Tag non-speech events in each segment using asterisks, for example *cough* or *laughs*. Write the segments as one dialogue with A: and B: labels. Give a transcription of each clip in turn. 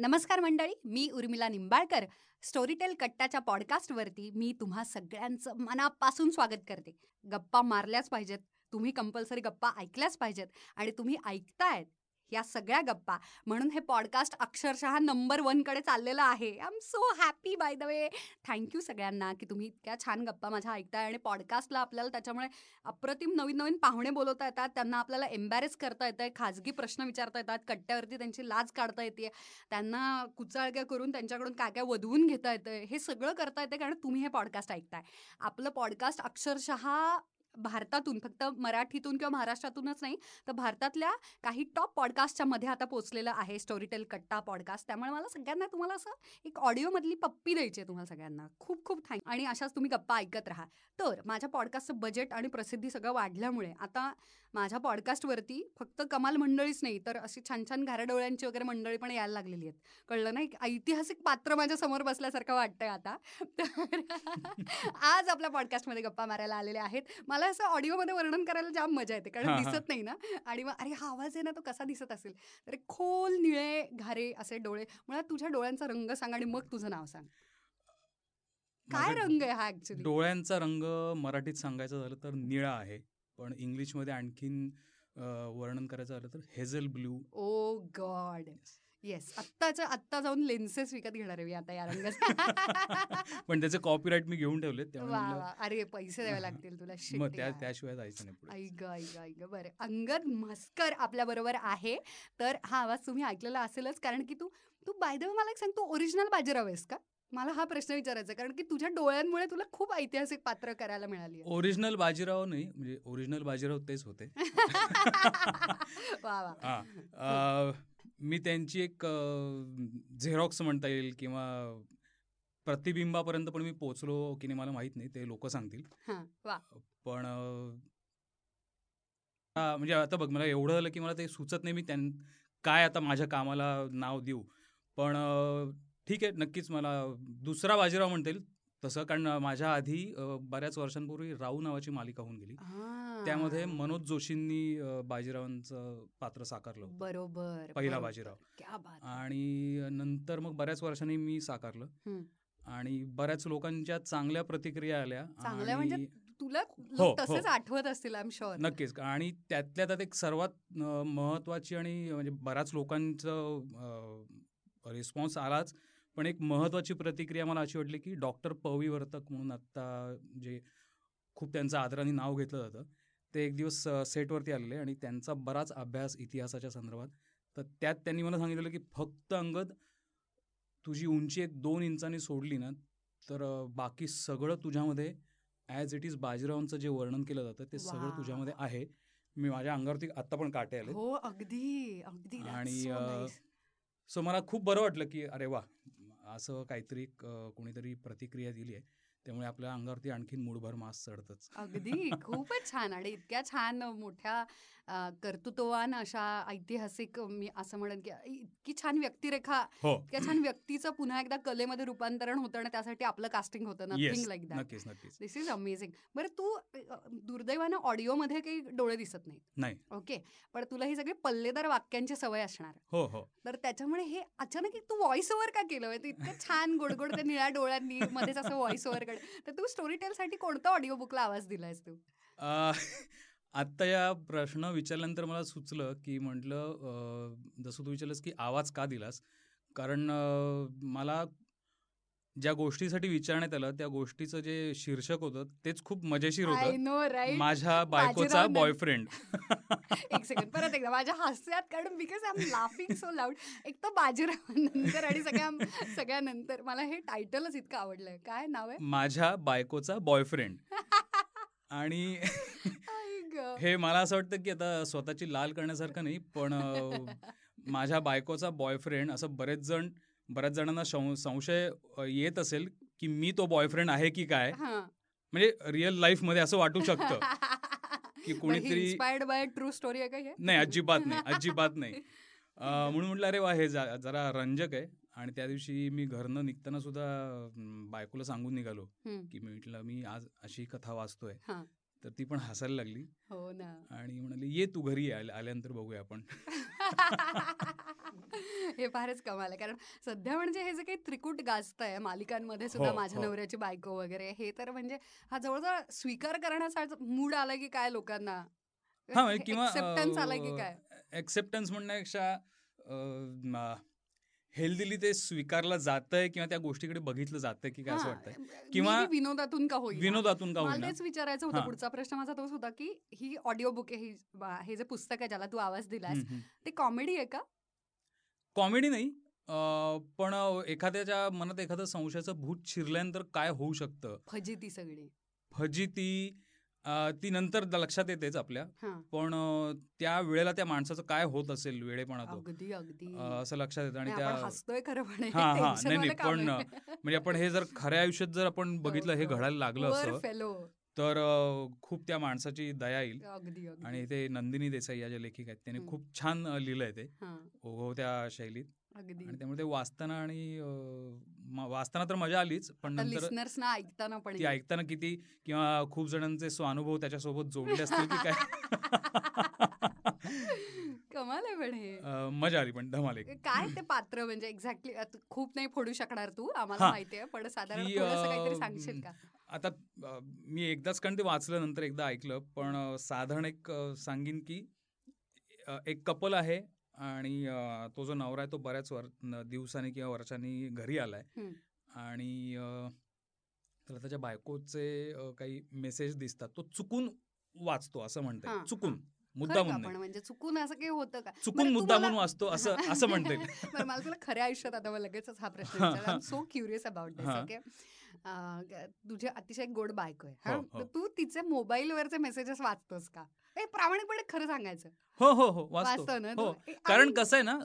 A: नमस्कार मंडळी मी उर्मिला निंबाळकर. स्टोरीटेल कट्टाच्या पॉडकास्टवरती मी तुम्हा सगळ्यांचं मनापासून स्वागत करते. गप्पा मारल्याच पाहिजेत तुम्ही कंपल्सरी गप्पा ऐकल्याच पाहिजेत आणि तुम्ही ऐकतायत. या सगळ्या गप्पा. म्हणून हे पॉडकास्ट अक्षरशः नंबर वनकडे चाललेलं आहे. I am so happy by the way thank you सगळ्यांना की तुम्ही इतक्या छान गप्पा माझ्या ऐकताय आणि पॉडकास्टला आपल्याला त्याच्यामुळे अप्रतिम नवीन नवीन पाहुणे बोलवता येतात. त्यांना आपल्याला एम्बॅरेस करता येतं आहे खाजगी प्रश्न विचारता येतात कट्ट्यावरती त्यांची लाज काढता येते त्यांना कुचाळक्या करून त्यांच्याकडून काय काय वधवून घेता येतं हे सगळं करता येतं कारण तुम्ही हे पॉडकास्ट ऐकताय. आपलं पॉडकास्ट अक्षरशः भारतातून फक्त मराठीतून किंवा महाराष्ट्रातूनच नाही तर भारतातल्या काही टॉप पॉडकास्टच्या मध्ये आता पोचलेलं आहे स्टोरीटेल कट्टा पॉडकास्ट त्यामुळे मला सगळ्यांना तुम्हाला असं एक ऑडिओमधली पप्पी द्यायची आहे तुम्हाला सगळ्यांना. खूप खूप थँक आणि अशाच तुम्ही गप्पा ऐकत राहा. तर माझ्या पॉडकास्टचं बजेट आणि प्रसिद्धी सगळं वाढल्यामुळे आता माझ्या पॉडकास्टवरती फक्त कमाल मंडळीच नाही तर अशी छान छान घाऱ्या वगैरे मंडळी पण यायला लागलेली आहेत. कळलं नाही? ऐतिहासिक पात्र माझ्यासमोर बसल्यासारखं वाटतंय आता. तर *laughs* आज आपल्या पॉडकास्टमध्ये गप्पा मारायला आलेले आहेत. मला असं ऑडिओमध्ये वर्णन करायला जाम मजा येते कारण दिसत नाही ना? आणि मग अरे हा आवाज आहे ना तो कसा दिसत असेल? तर खोल निळे घारे असे डोळे. मुळात तुझ्या डोळ्यांचा रंग सांग आणि मग तुझं नाव सांग. काय रंग आहे हा ऍक्च्युली
B: डोळ्यांचा रंग मराठीत सांगायचं झालं तर निळा आहे. पण इंग्लिशमध्ये आणखीन वर्णन करायचं झालं तर hazel blue
A: oh God. Yes. आत्ताच आत्ता जाऊन लेन्सेस विकत घेणार आहे मी आता या रंगाचे. *laughs*
B: पण त्याचे कॉपीराईट मी घेऊन ठेवले
A: अरे पैसे द्यावे लागतील तुला. *laughs*
B: मग त्याशिवाय जायचं
A: नाही ऐक ऐक ऐक बरं. अंगद मस्कर आपल्या बरोबर आहे. तर हा आवाज तुम्ही ऐकलेला असेलच कारण की तू तू बायदेव मला एक सांग तू ओरिजिनल बाजीराव आहेस का? मला हा प्रश्न विचारायचा कारण की तुझ्या डोळ्यांमुळे तुला खूप ऐतिहासिक पात्र करायला मिळाली
B: ओरिजिनल बाजीराव नाही म्हणजे ओरिजिनल बाजीराव तेच होते. *laughs*
A: वा
B: वा. मी त्यांची एक झेरॉक्स म्हणता येईल किंवा प्रतिबिंबापर्यंत पण मी पोचलो की नाही मला माहीत नाही ते लोक सांगतील. पण म्हणजे आता बघ मला एवढं झालं की मला ते सुचत नाही मी त्यां काय आता माझ्या कामाला नाव देऊ. पण ठीक आहे नक्कीच मला दुसरा बाजीराव म्हणता येईल तसं कारण माझ्या आधी बऱ्याच वर्षांपूर्वी राऊ नावाची मालिका होऊन गेली. त्यामध्ये मनोज जोशींनी बाजीरावांचं पात्र साकारलं
A: बरोबर
B: पहिला बाजीराव. आणि नंतर मग बऱ्याच वर्षांनी मी साकारलं. आणि बऱ्याच लोकांच्या चांगल्या प्रतिक्रिया आल्या.
A: म्हणजे तुला हो, हो. आठवत असतील आय शुअर
B: नक्कीच. आणि त्यातल्या त्यात एक सर्वात महत्वाची आणि म्हणजे बऱ्याच लोकांचं रिस्पॉन्स आलाच. पण एक महत्त्वाची प्रतिक्रिया मला अशी वाटली की डॉक्टर पवी वर्तक म्हणून आत्ता जे खूप त्यांचं आदराने नाव घेतलं जातं ते एक दिवस सेटवरती आलेले आणि त्यांचा बराच अभ्यास इतिहासाच्या संदर्भात. तर त्यात त्यांनी मला सांगितलं की फक्त अंगद तुझी उंची एक दोन इंचांनी सोडली ना तर बाकी सगळं तुझ्यामध्ये ॲज इट इज बाजीरावांचं जे वर्णन केलं जातं ते सगळं तुझ्यामध्ये आहे. मी माझ्या अंगावरती आत्ता पण काटे आले
A: हो अगदी अगदी.
B: आणि सो मला खूप बरं वाटलं की अरे वा असं काहीतरी कोणीतरी प्रतिक्रिया दिली आहे. त्यामुळे आपल्या अंगावरती आणखीन मूडभर मास चढतच.
A: अगदी. खूपच छान आणि इतक्या छान मोठ्या कर्तृत्ववान अशा ऐतिहासिक मी असं म्हणेन की इतकी छान व्यक्तिरेखा
B: हो.
A: इतक्या छान व्यक्तीचं पुन्हा एकदा कलेमध्ये रूपांतरण होतं आणि त्यासाठी आपलं कास्टिंग होतं nothing like that this is amazing बरं तू दुर्दैवानं ऑडिओमध्ये काही डोळे दिसत
B: नाही.
A: ओके. पण तुला ही सगळी पल्लेदार वाक्यांची सवय असणार.
B: हो हो.
A: तर त्याच्यामुळे हे अचानक तू व्हॉइस ओव्हर का केलं? इतकं छान गोडगोड त्या निळ्या डोळ्यांनी मध्येच असं व्हॉइस ओव्हर तर तू स्टोरी टेल साठी कोणता ऑडिओ बुकला आवाज दिलायस तू? *laughs*
B: आत्ता या प्रश्न विचारल्यानंतर मला सुचलं की म्हटलं जसं तू विचारलंस की आवाज का दिलास? कारण मला ज्या गोष्टीसाठी विचारण्यात आलं त्या गोष्टीचं जे शीर्षक होतं तेच खूप मजेशीर
A: होतं.
B: माझ्या बायकोचा बॉयफ्रेंड *laughs*
A: एक सेकंड परत एकदा. माझ्या हास्यात कारण because I am laughing so loud एक तर बाजीराव नंतर आणि सगळ्या सगळ्यानंतर मला हे टायटलच इतकं आवडलंय काय नाव आहे?
B: माझ्या बायकोचा बॉयफ्रेंड *laughs* आणि हे मला असं वाटतं की आता स्वतःची लाल करण्यासारखं नाही पण माझ्या बायकोचा बॉयफ्रेंड असं बरेच जण बऱ्याच जणांना संशय येत असेल की मी तो बॉयफ्रेंड आहे की काय? म्हणजे रिअल लाईफमध्ये असं वाटू शकतं. *laughs*
A: की कोणीतरी बाय ट्रू स्टोरी आहे
B: का नाही अजिबात नाही अजिबात नाही. *laughs* म्हणून म्हटलं अरे वा हे जरा रंजक आहे. आणि त्या दिवशी मी घरनं निघताना सुद्धा बायकोला सांगून निघालो की मी म्हटलं मी आज अशी कथा वाचतोय. तर ती पण हसायला लागली.
A: हो ना.
B: आणि म्हणाली ये तू घरी आल्यानंतर बघूया आपण. *laughs*
A: हे फारच कमाल आहे. कारण सध्या म्हणजे हे जे काही त्रिकूट गाजत आहे मालिकांमध्ये सुद्धा
B: हो,
A: माझ्या
B: हो.
A: नवऱ्याची बायको वगैरे हे तर म्हणजे हा जवळजवळ स्वीकार करण्याचा मूड आला की काय लोकांना?
B: हा म्हणजे किंवा
A: एक्सेप्टन्स आलाय की काय?
B: एक्सेप्टन्स म्हणण्यापेक्षा हेल्दीली ते स्वीकारलं जातंय किंवा त्या गोष्टीकडे बघितलं जातंय की काय असं
A: हा,
B: वाटतंय.
A: किंवा विनोदातून का होईल?
B: विनोदातून का होईना?
A: तेच विचारायचं होतं
B: हा.
A: पुढचा प्रश्न माझा तोच होता की ही ऑडिओ बुक आहे ही हे जे पुस्तक आहे ज्याला तू आवाज दिलास. ते कॉमेडी आहे का?
B: कॉमेडी नाही पण एखाद्याच्या मनात एखादं संशयाचं भूत शिरल्यानंतर काय होऊ शकतं
A: फजिती सगळी
B: फजिती ती नंतर लक्षात येतेच आपल्या
A: हा
B: पण त्या वेळेला त्या माणसाचं काय होत असेल वेळेपणा तो
A: अगदी अगदी
B: अं, असं लक्षात येतं आणि त्या
A: आपण हसतोय खरं पण हे
B: हा, हा.
A: tension
B: नाही, पण. म्हणजे आपण हे जर खऱ्या आयुष्यात जर आपण बघितलं हे
A: हो.
B: घडायला लागलं असं. तर खूप त्या माणसाची दया येईल.
A: अगदी
B: आणि ते नंदिनी देसाई या ज्या लेखिका आहेत त्यांनी. खूप छान लिहिलंय ते.
A: हा,
B: ओघवत्या शैलीत.
A: अगदी.
B: आणि त्यामुळे ते वाचताना आणि म- वाचताना तर मजा आलीच पण नंतर
A: लिस्नर्सना ऐकताना पण
B: ती
A: येईल.
B: ऐकताना किती किंवा खूप जणांचे स्वानुभव त्याच्यासोबत जोडले असतील की काय? *laughs*
A: कमाल आहे पण हे.
B: अं, मजा आली पण धमाल एक.
A: काय ते पात्र म्हणजे एक्झॅक्टली खूप नाही फोडू शकणार तू आम्हाला
B: हा.
A: माहितीये पण साधारण
B: की,
A: थोडंसं काहीतरी
B: अं,
A: सांगशील का?
B: आता मी एकदाच कारण ते वाचलं नंतर एकदा ऐकलं पण साधारण एक सांगीन की एक कपल आहे आणि तो जो नवरा आहे तो बऱ्याच वर दिवसांनी किंवा वर्षांनी घरी आलाय. आणि त्याला त्याच्या बायकोचे काही मेसेज दिसतात. तो चुकून वाचतो असं
A: हा,
B: म्हणता चुकून मुद्दा
A: म्हणजे चुकून असं काही होतं का?
B: चुकून म्हणून वाचतो *laughs* असं असं म्हणता
A: मला तुला खऱ्या आयुष्यात आता मला लगेचच हा प्रश्न. So curious about this. Okay तुझे अतिशय गोड बायको आहे. हा?
B: हो,
A: तू तिचे मोबाईलवरचे मेसेजेस वाचतोस का? हे प्रामाणिकपणे खरं सांगायचं.
B: हो हो हो वाचतो.
A: ना
B: हो. कारण कसं आहे ना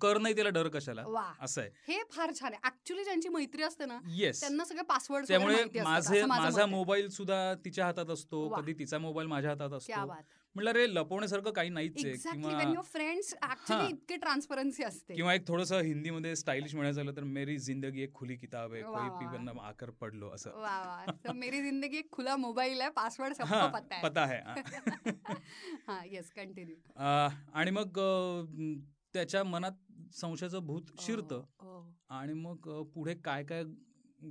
B: कर नाही त्याला डर कशाला. असं आहे.
A: हे फार छान आहे. ऍक्च्युली ज्यांची मैत्री असते ना
B: येस
A: त्यांना सगळे पासवर्ड
B: त्यामुळे माझे माझा मोबाईल सुद्धा तिच्या हातात असतो. कधी तिचा मोबाईल माझ्या हातात असतो. म्हटलं रे लपवण्यासारखं काही नाहीच आहे.
A: फ्रेंड्स. इतके ट्रान्सपरन्सी असते.
B: किंवा एक थोडंसं हिंदीमध्ये स्टाईलिश म्हणायचं झालं तर मेरी जिंदगी एक खुली किताब आहे. कोई
A: वा,
B: पी
A: वा.
B: बनना आकर पडलो असं.
A: मेरी जिंदगी एक खुला मोबाईल आहे. पासवर्ड सबको पता
B: पता आहे
A: येस कंटिन्यू
B: आणि मग त्याच्या मनात संशयाचं भूत शिरतं आणि मग पुढे काय काय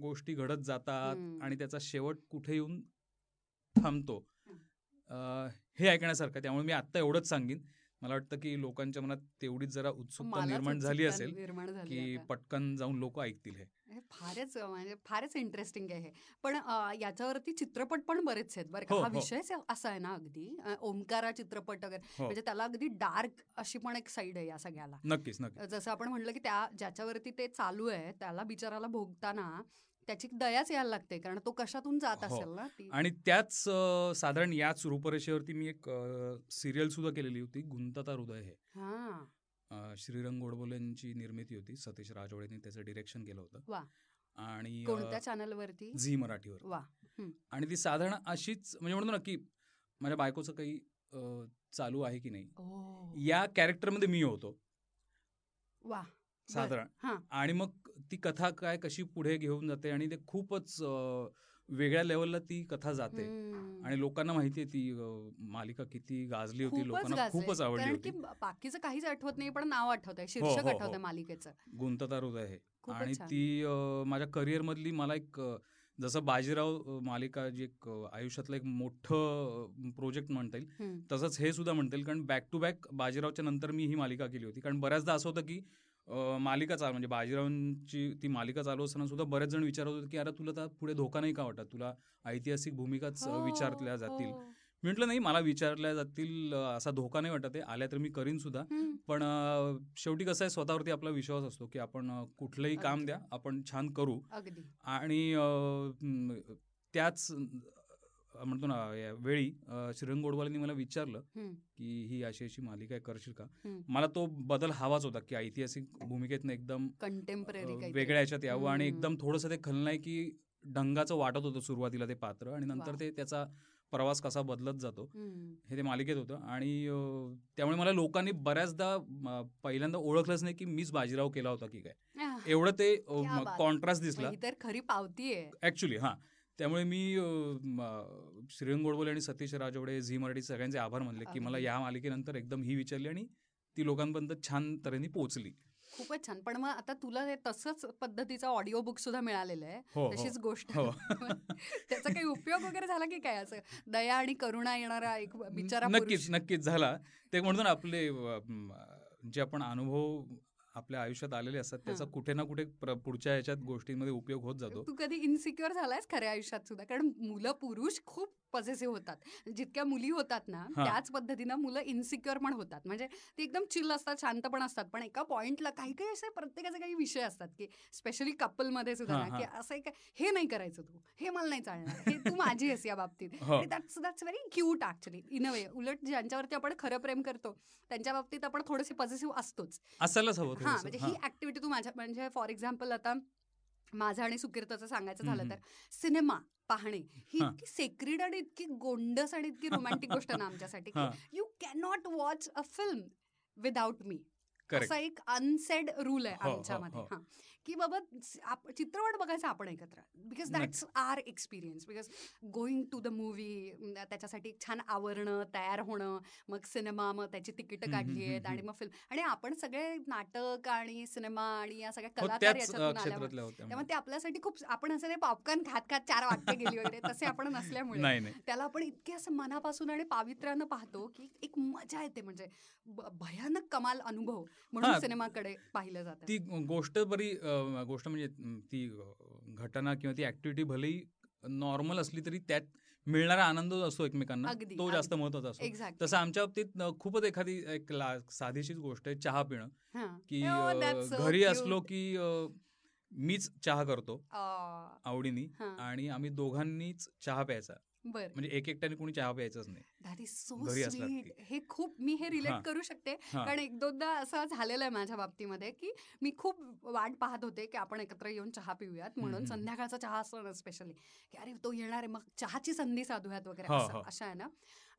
B: गोष्टी घडत जातात. आणि त्याचा शेवट कुठे येऊन थांबतो? हे ऐकण्यासारखं. त्यामुळे मी आत्ता एवढंच सांगेन. मला वाटतं की लोकांच्या मनात तेवढीच जरा उत्सुकता निर्माण झाली असेल की. पटकन जाऊन लोक ऐकतील हे.
A: फारच म्हणजे फारच इंटरेस्टिंग आहे पण याच्यावरती चित्रपट पण बरेच आहेत बरं का.
B: हो,
A: हा
B: हो.
A: विषयच असा आहे ना अगदी. ओमकारा चित्रपट वगैरे.
B: हो.
A: म्हणजे त्याला अगदी डार्क अशी पण एक साईड आहे या सगळ्याला.
B: नक्कीच नक्कीच.
A: जसं आपण म्हणलं की त्या ज्याच्यावरती ते चालू आहे त्याला बिचाराला भोगताना त्याची दयाच यायला लागते कारण तो कशातून जात
B: हो.
A: असेल ना
B: आणि त्याच साधारण याच रूपरेषेवरती मी एक सिरियल सुद्धा केलेली होती गुंतता हृदय हे.
A: हा.
B: श्रीरंग गोडबोलेंची निर्मिती होती सतीश राजवडेने त्याचं डिरेक्शन केलं होतं. आणि
A: कोणत्या चॅनलवरती
B: झी मराठीवर
A: वा.
B: आणि ती साधारण अशीच म्हणजे म्हणतो ना की माझ्या बायकोचं काही चालू आहे की नाही या कॅरेक्टरमध्ये मी होतो.
A: वा.
B: साधारण. आणि मग ती कथा काय कशी पुढे घेऊन जाते आणि ते खूपच वेगळ्या लेवलला ती कथा जाते. आणि लोकांना माहितीये ती मालिका किती गाजली होती लोकांना. खूपच आवडली होती
A: बाकीचं काहीच आठवत नाही पण नाव आठवत आहे शीर्षक
B: हो, हो.
A: आठवत आहे मालिकेचं
B: गुंतता हृदय आहे आणि. ती माझ्या करिअर मधली मला एक जसं बाजीराव मालिका जी एक आयुष्यातलं एक मोठं प्रोजेक्ट म्हणता येईल. तसंच हे सुद्धा म्हणता येईल कारण बॅक टू बॅक बाजीरावच्या नंतर मी ही मालिका केली होती कारण बऱ्याचदा असं होतं की मालिका चालू म्हणजे बाजीरावांची ती मालिका चालू असताना सुद्धा बरेच जण विचारत होते की अरे तुला तर पुढे धोका नाही का वाटत तुला ऐतिहासिक भूमिकाच
A: हो,
B: विचारल्या जातील
A: हो.
B: मी म्हटलं नाही मला विचारल्या जातील असा धोका नाही वाटत आहे आल्या तर मी करीन सुद्धा. पण शेवटी कसं आहे स्वतःवरती आपला विश्वास असतो की आपण कुठलंही काम. द्या आपण छान करू आणि त्याच म्हणतो ना वेळी श्रीरंग गोडवालेंनी मला विचारलं. की ही अशी अशी मालिका आहे, करशील का. मला तो बदल हवाच होता की ऐतिहासिक भूमिकेतनं एकदम
A: कंटेम्पररी
B: वेगळ्या ह्याच्यात यावं आणि. एकदम थोडंसं ते खलनायकी ढंगाचं वाटत होतं सुरुवातीला ते पात्र आणि नंतर. ते त्याचा प्रवास कसा बदलत जातो हे ते मालिकेत होतं आणि त्यामुळे मला लोकांनी बऱ्याचदा पहिल्यांदा ओळखलंच नाही की मीच बाजीराव केला होता की काय एवढं ते. कॉन्ट्रास्ट दिसला
A: तर खरी पावती आहे
B: ऍक्च्युली हां त्यामुळे मी श्रीरंग गोडबोले आणि सतीश राजवडे झी मराठी सगळ्यांचे आभार मानले की मला. या मालिकेनंतर एकदम ही विचारली आणि ती लोकांपर्यंत छान तऱ्हेने पोहोचली.
A: खूपच छान. पण मग आता तुला हे तसंच पद्धतीचं ऑडिओ बुक सुद्धा मिळालेलं आहे.
B: हो हो.
A: तशीच गोष्ट.
B: हो. *laughs*
A: त्याचा काही उपयोग वगैरे झाला की काय? असं दया आणि करुणा येणारा एक बिचारा
B: नक्कीच. नक्कीच झाला. ते म्हणतो ना आपले जे आपण अनुभव आपल्या आयुष्यात आलेले असतात त्याचा. कुठे ना कुठे पुढच्या ह्याच्यात गोष्टींमध्ये उपयोग होत जातो
A: तू कधी इन्सिक्युअर झालायस खऱ्या आयुष्यात सुद्धा कारण मुलं पुरुष खूप पॉझिटिव्ह होतात. जितक्या मुली होतात ना. त्याच पद्धतीनं मुलं इन्सिक्युअर पण होतात. म्हणजे ते एकदम चिल असतात शांत पण असतात. पण एका पॉइंटला काही काही असे प्रत्येकाचे काही विषय असतात की स्पेशली कपलमध्ये सुद्धा ना की असं एक हे नाही करायचं तू. हे मला नाही चालणार. हे तू माझी आहेस या बाबतीत. That's that's very cute actually in a way उलट ज्यांच्यावरती आपण खरं प्रेम करतो त्यांच्या बाबतीत आपण थोडेसे पॉझिटिव्ह असतोच.
B: असायलाच हवं
A: हा. म्हणजे
B: हां.
A: ऍक्टिव्हिटी तू माझ्या म्हणजे फॉर एक्झाम्पल आता माझं आणि सुकीर्तचं सांगायचं झालं तर सिनेमा. पाहणे ही. इतकी सेक्रेड आणि इतकी गोंडस आणि इतकी रोमॅन्टिक गोष्ट ना आमच्यासाठी. You cannot watch a film without me. असा एक अनसेड रूल आहे
B: हो,
A: आमच्यामध्ये
B: हो.
A: हा की बाबा चित्रपट बघायचा आपण एकत्र. Because that's our experience because going to the movie त्याच्यासाठी एक छान आवरणं तयार होणं मग सिनेमा मग त्याची तिकीटं काढली आहेत आणि मग फिल्म आणि आपण सगळे नाटक आणि सिनेमा आणि या सगळ्या
B: हो
A: कलाकार याच्यातून
B: होत्या
A: त्यामुळे ते आपल्यासाठी खूप आपण असं ते पॉपकॉर्न खात खात चार वाक्य गेली वगैरे तसे आपण *laughs* नसल्यामुळे. त्याला आपण इतके असं मनापासून आणि पावित्र्यानं पाहतो की एक मजा येते म्हणजे भयानक कमाल अनुभव म्हणून. सिनेमाकडे पाहिलं जातं.
B: ती गोष्ट बरी गोष्ट म्हणजे ती घटना किंवा ती ऍक्टिव्हिटी भलेही नॉर्मल असली तरी त्यात मिळणारा आनंद असतो एकमेकांना तो जास्त. महत्त्वाचा असतो तसं आमच्या बाबतीत खूपच एखादी एक साधीशीच गोष्ट आहे चहा पिणं की
A: so
B: घरी. असलो की मीच चहा करतो आवडीनी
A: हां.
B: आणि आम्ही दोघांनीच चहा प्यायचा
A: बर
B: म्हणजे एक एकट्याने कोणी चहा प्यायचाच नाही
A: दॅट इज सो स्वीट. हे खूप मी हे रिलेट. करू शकते. कारण एक दोनदा असं झालेलं आहे माझ्या बाबतीमध्ये की मी खूप वाट पाहत होते की आपण एकत्र येऊन चहा पिऊयात म्हणून. संध्याकाळचा चहा असतो ना स्पेशली की अरे तो येणार आहे मग चहाची संधी साधूयात वगैरे
B: हो,
A: असं
B: हो.
A: अशा आहे ना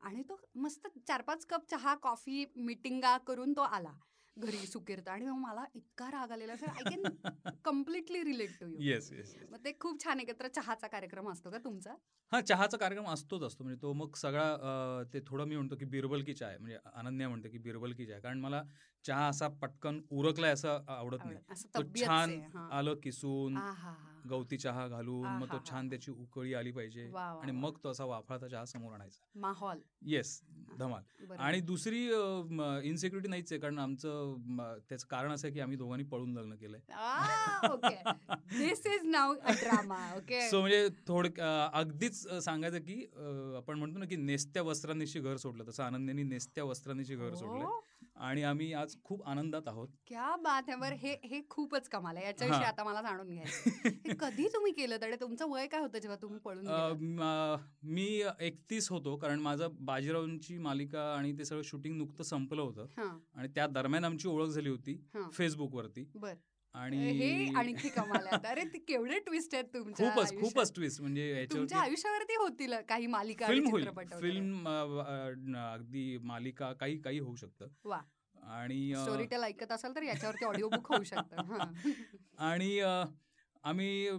A: आणि तो मस्त चार पाच कप चहा कॉफी मिटिंगा करून तो आला घरी सुकीर्त आणि मग मला इतका राग आलेला I can completely relate to you
B: yes yes
A: मग ते खूप छान एकत्र चहाचा कार्यक्रम असतो का तुमचा?
B: हा चहाचा कार्यक्रम असतोच असतो. म्हणजे तो मग सगळा ते थोडं मी म्हणतो की बिरबल की चाय म्हणजे अनन्या म्हणते की बिरबल की चाय. कारण मला चहा असा पटकन उरकलाय असं आवडत नाही.
A: असं
B: तो
A: तब्येत
B: छान
A: से, हां.
B: आलं किसून
A: आहा.
B: गवती चहा घालून मग तो. छान त्याची उकळी आली पाहिजे
A: वा, वा,
B: आणि
A: वा.
B: मग तो असा वाफळाचा चहा समोर आणायचा.
A: माहोल.
B: येस धमाल.
A: बरोबर.
B: आणि दुसरी इन्सिक्युरिटी नाहीच आहे कारण आमचं म, त्याचं कारण असं आहे की आम्ही दोघांनी पळून लग्न केलंय. सो म्हणजे थोड अगदीच अ, सांगायचं की अ, आपण म्हणतो ना की नेसत्या वस्त्रांनीशी घर सोडलं. तसं आनंदीने नेसत्या वस्त्रांनीशी घर
A: हो,
B: आणि आम्ही आज खूप आनंदात आहोत
A: क्या बात आहे बरं हे हे खूपच कमाल आहे याच्याविषयी
B: हां.
A: आता मला जाणून घ्यायचं हे कधी तुम्ही केलं तडे तुमचं वय काय होतं जेव्हा तुम्ही पळून
B: अ,
A: गेलात?
B: म, मी एकतीस होतो कारण माझं बाजीरावांची मालिका आणि ते सगळं शूटिंग नुकतं संपलं होतं
A: हां,
B: आणि त्या दरम्यान आमची ओळख झाली होती
A: हां.
B: फेसबुकवरती
A: बर
B: आणि
A: हे आणखी कमाल आहे आता. अरे ते केवढे ट्विस्ट आहेत तुमच्या
B: खूपच
A: आयुष्यात.
B: खूपच ट्विस्ट म्हणजे
A: तुमच्या
B: याच्यावरती
A: आयुष्यावरती होतील काही मालिका आणि
B: फिल्म होईल
A: चित्रपट वगैरे.
B: फिल्म अगदी मालिका काही काही होऊ शकतं
A: वा.
B: आणि अ,
A: स्टोरी टेल ऐकत असाल तर याच्यावरती ऑडिओ बुक होऊ शकतं. *laughs* हां.
B: आणि आम्ही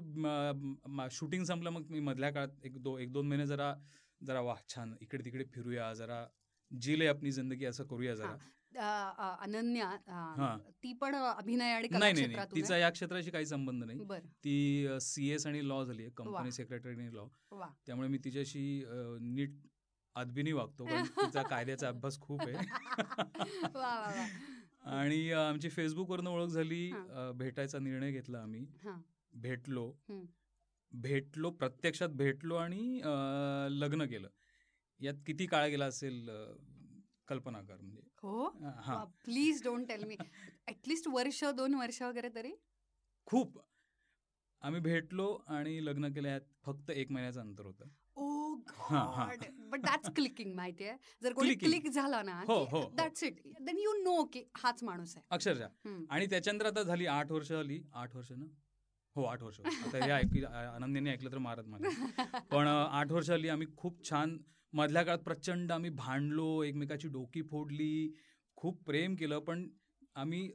B: शूटिंग संपलं मग मी मधल्या काळात एक दो एक दोन महिने जरा जरा वाह छान इकडे तिकडे फिरूया जरा जिले आपली जिंदगी असं करूया जरा.
A: अनन्या
B: हां.
A: ती पण अभिनय आणि
B: नाही नाही तिचा या क्षेत्राशी काही संबंध नाही. ती सी एस आणि लॉ झाली कंपनी सेक्रेटरी लॉ. त्यामुळे मी तिच्याशी नीट अदबिनी वागतो कारण तिचा कायद्याचा अभ्यास खूप आहे. *laughs* आणि आमची फेसबुकवरनं ओळख झाली. भेटायचा निर्णय घेतला आम्ही.
A: हां.
B: भेटलो. भेटलो प्रत्यक्षात भेटलो आणि लग्न केलं. यात किती काळ गेला असेल कल्पना कर म्हणजे?
A: हो?
B: हा.
A: Please don't tell me at least वर्ष दोन वर्ष वगैरे तरी?
B: खूप. आम्ही भेटलो आणि लग्न केलं. यात फक्त एक महिन्याचं अंतर होतं.
A: गॉड. बट दॅट्स क्लिकिंग माहितीये? जर कोणी. क्लिक झाला ना
B: हो, हो, हो.
A: That's it then you know की हाच माणूस आहे.
B: अक्षरशः. आणि त्याच्यानंतर आता झाली आठ वर्ष झाली आठ वर्ष ना? हो आठ वर्ष. आता हे ऐक आनंदीने ऐकलं तर मारत मला. *laughs* पण आठ वर्ष आली आम्ही खूप छान मधल्या काळात प्रचंड आम्ही भांडलो एकमेकाची डोकी फोडली खूप प्रेम केलं पण आम्ही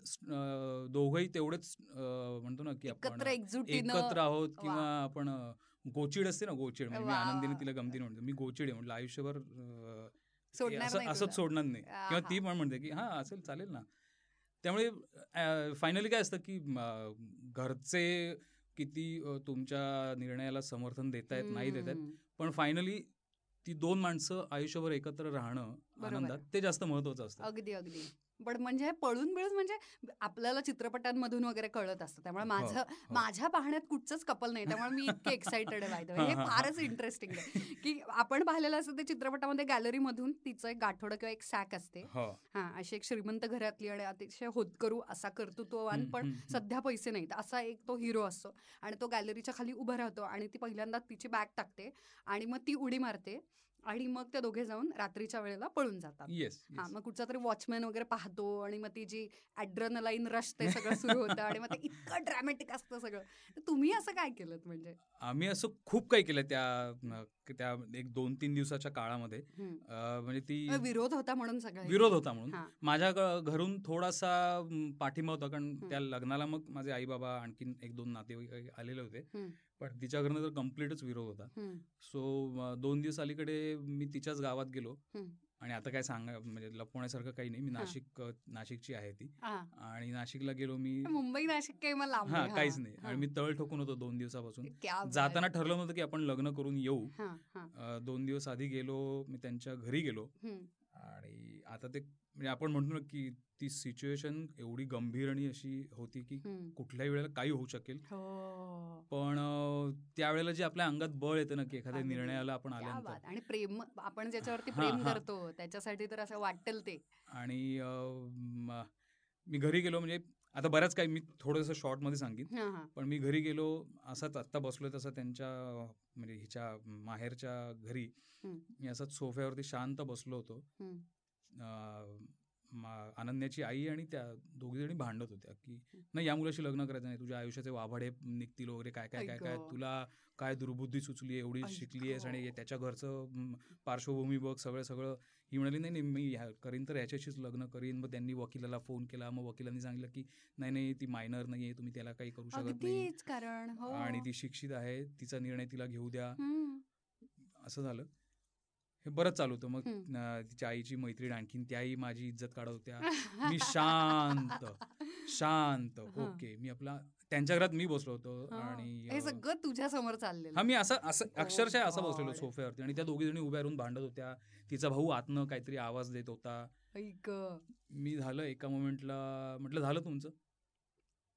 B: दोघंही तेवढेच म्हणतो ना की आपण
A: एकत्र
B: आहोत. किंवा आपण गोचिड असते ना गोचिड म्हणजे मी आनंदीने. तिला गमतीने म्हणतो मी गोचिड आहे म्हटलं आयुष्यभर असंच. सोडणार नाही किंवा ती. पण म्हणते की हा असेल चालेल ना त्यामुळे फायनली काय असतं की घरचे किती तुमच्या निर्णयाला समर्थन देत आहेत नाही देत आहेत
A: हम्म.
B: पण फायनली ती दोन माणसं आयुष्यभर एकत्र राहणं. आनंदात ते जास्त महत्वाचं असतं
A: अगदी अगदी पण म्हणजे पळून बिळून म्हणजे आपल्याला चित्रपटांमधून वगैरे कळत असतं. त्यामुळे
B: हो,
A: माझं
B: हो.
A: माझ्या पाहण्यात कुठचंच कपल नाही. त्यामुळे मी इतके एक्साइटेड आहे बाय हे *laughs* फारच इंटरेस्टिंग आहे. की आपण पाहिलेलं असतं ते चित्रपटामध्ये गॅलरीमधून तिचं एक गाठोडं किंवा एक सॅक असते.
B: हो.
A: हा अशी एक श्रीमंत घरातली आणि अतिशय होतकरू असा कर्तृत्ववान पण. सध्या पैसे नाहीत. असा एक तो हिरो असतो आणि तो गॅलरीच्या खाली उभा राहतो आणि ती पहिल्यांदा तिची बॅग टाकते आणि मग ती उडी मारते. आणि मग ते दोघे जाऊन रात्रीच्या वेळेला पळून जातात
B: येस
A: हा मग कुठचा तरी वॉचमॅन वगैरे पाहतो आणि मग ती जी ॲड्रनलाईन रश ते सगळं सुरू होतं आणि मग ते *laughs* इतकं ड्रॅमॅटिक असतं सगळं तुम्ही असं काय केलं म्हणजे
B: आम्ही असं खूप काही केलं त्या त्या एक दोन तीन दिवसाच्या काळामध्ये म्हणजे ती
A: विरोध होता म्हणून सगळं
B: विरोध. होता म्हणून. माझ्या घरून थोडासा पाठिंबा होता कारण. त्या लग्नाला मग माझे आई बाबा आणखीन एक दोन नातेवाईक आलेले होते. पण तिच्या घरनं तर कम्प्लीटच विरोध होता. सो दोन दिवस अलीकडे मी तिच्याच गावात गेलो. आणि आता काय सांगा म्हणजे लपवण्यासारखं काही नाही मी. नाशिक नाशिकची आहे ती. आणि नाशिकला गेलो मी
A: मुंबई नाशिक काही मला
B: हा. काहीच नाही. आणि मी तळ ठोकून होतो दोन दिवसापासून. जाताना ठरलं नव्हतं की आपण लग्न करून येऊ दोन दिवस आधी गेलो मी त्यांच्या घरी गेलो. आणि आता ते म्हणजे आपण म्हणतो ना की ती सिच्युएशन एवढी गंभीर आणि अशी होती की. कुठल्याही वेळेला काही होऊ शकेल
A: हो
B: पण त्यावेळेला जे आपल्या अंगात बळ येतं ना की एखाद्या. निर्णयाला आपण आल्यानंतर.
A: आणि प्रेम आपण ज्याच्यावरती प्रेम. करतो त्याच्यासाठी तर असं वाटेल ते
B: आणि मी घरी गेलो म्हणजे आता बऱ्याच काही मी थोडंसं शॉर्टमध्ये सांगेन. पण मी घरी गेलो असाच आत्ता बसलोय तसं त्यांच्या म्हणजे हिच्या माहेरच्या घरी. मी असंच सोफ्यावरती शांत बसलो होतो अनन्याची आई आणि त्या दोघी जणी भांडत होत्या की नाही या मुलाशी लग्न करायचं नाही तुझ्या आयुष्याचे वाभाडे निघतील वगैरे काय काय काय काय. तुला काय दुर्बुद्धी सुचली एवढी. शिकली आहेस आणि त्याच्या घरचं पार्श्वभूमी बघ सगळं सगळं ही म्हणाली नाही नाही मी ह्या करीन तर ह्याच्याशीच लग्न करीन. मग त्यांनी वकिलाला फोन केला. मग वकिलांनी सांगितलं की नाही नाही ती मायनर नाही आहे तुम्ही त्याला काही करू शकत नाही.
A: हो.
B: आणि ती शिक्षित आहे तिचा निर्णय तिला घेऊ द्या. असं झालं. हे बरंच चालू होतं. मग तिच्या आईची मैत्रीण आणखीन त्याही माझी इज्जत काढत होत्या. मी शांत. *laughs* शांत. ओके. मी आपला त्यांच्या घरात मी बसलो होतो. आणि
A: हे सगळं तुझ्या समोर चाललेलं.
B: हा मी असं असं अक्षरशः असं बसलेलो. सोफ्यावरती आणि त्या दोघी जणी उभ्या राहून भांडत होत्या. तिचा भाऊ आतनं काहीतरी आवाज देत होता.
A: ऐक
B: मी झालं एका मोमेंटला म्हटलं झालं तुमचं?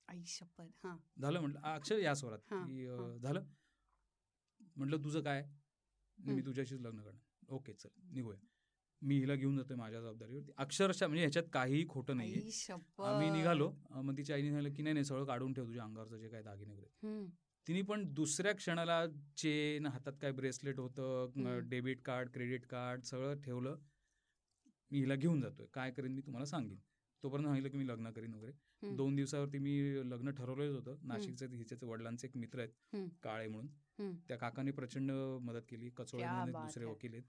A: आई शपथ.
B: झालं म्हटलं अक्षर या स्वरात. की. झालं? म्हटलं तुझं काय? मी. तुझ्याशीच लग्न करणार. ओके चल निघूया. मी हिला घेऊन जातोय माझ्या जबाबदारीवर अक्षरशः म्हणजे ह्याच्यात काहीही खोटं नाहीये. आम्ही निघालो मग तिच्या आईने सांगितलं की नाही नाही सगळं काढून ठेव तुझ्या अंगावरचं जे काय दागिने वगैरे. तिने पण दुसऱ्या क्षणाला चेन हातात काय ब्रेसलेट होतं. डेबिट कार्ड क्रेडिट कार्ड सगळं ठेवलं. मी हिला घेऊन जातोय. काय करेन मी तुम्हाला सांगेन. तोपर्यंत सांगितलं की मी लग्न करीन वगैरे. दोन दिवसावरती मी लग्न ठरवलंच होतं नाशिकचे हिचे वडिलांचे एक मित्र आहेत. काळे म्हणून. त्या काकांनी प्रचंड मदत केली कचोळे दुसरे. वकील आहेत.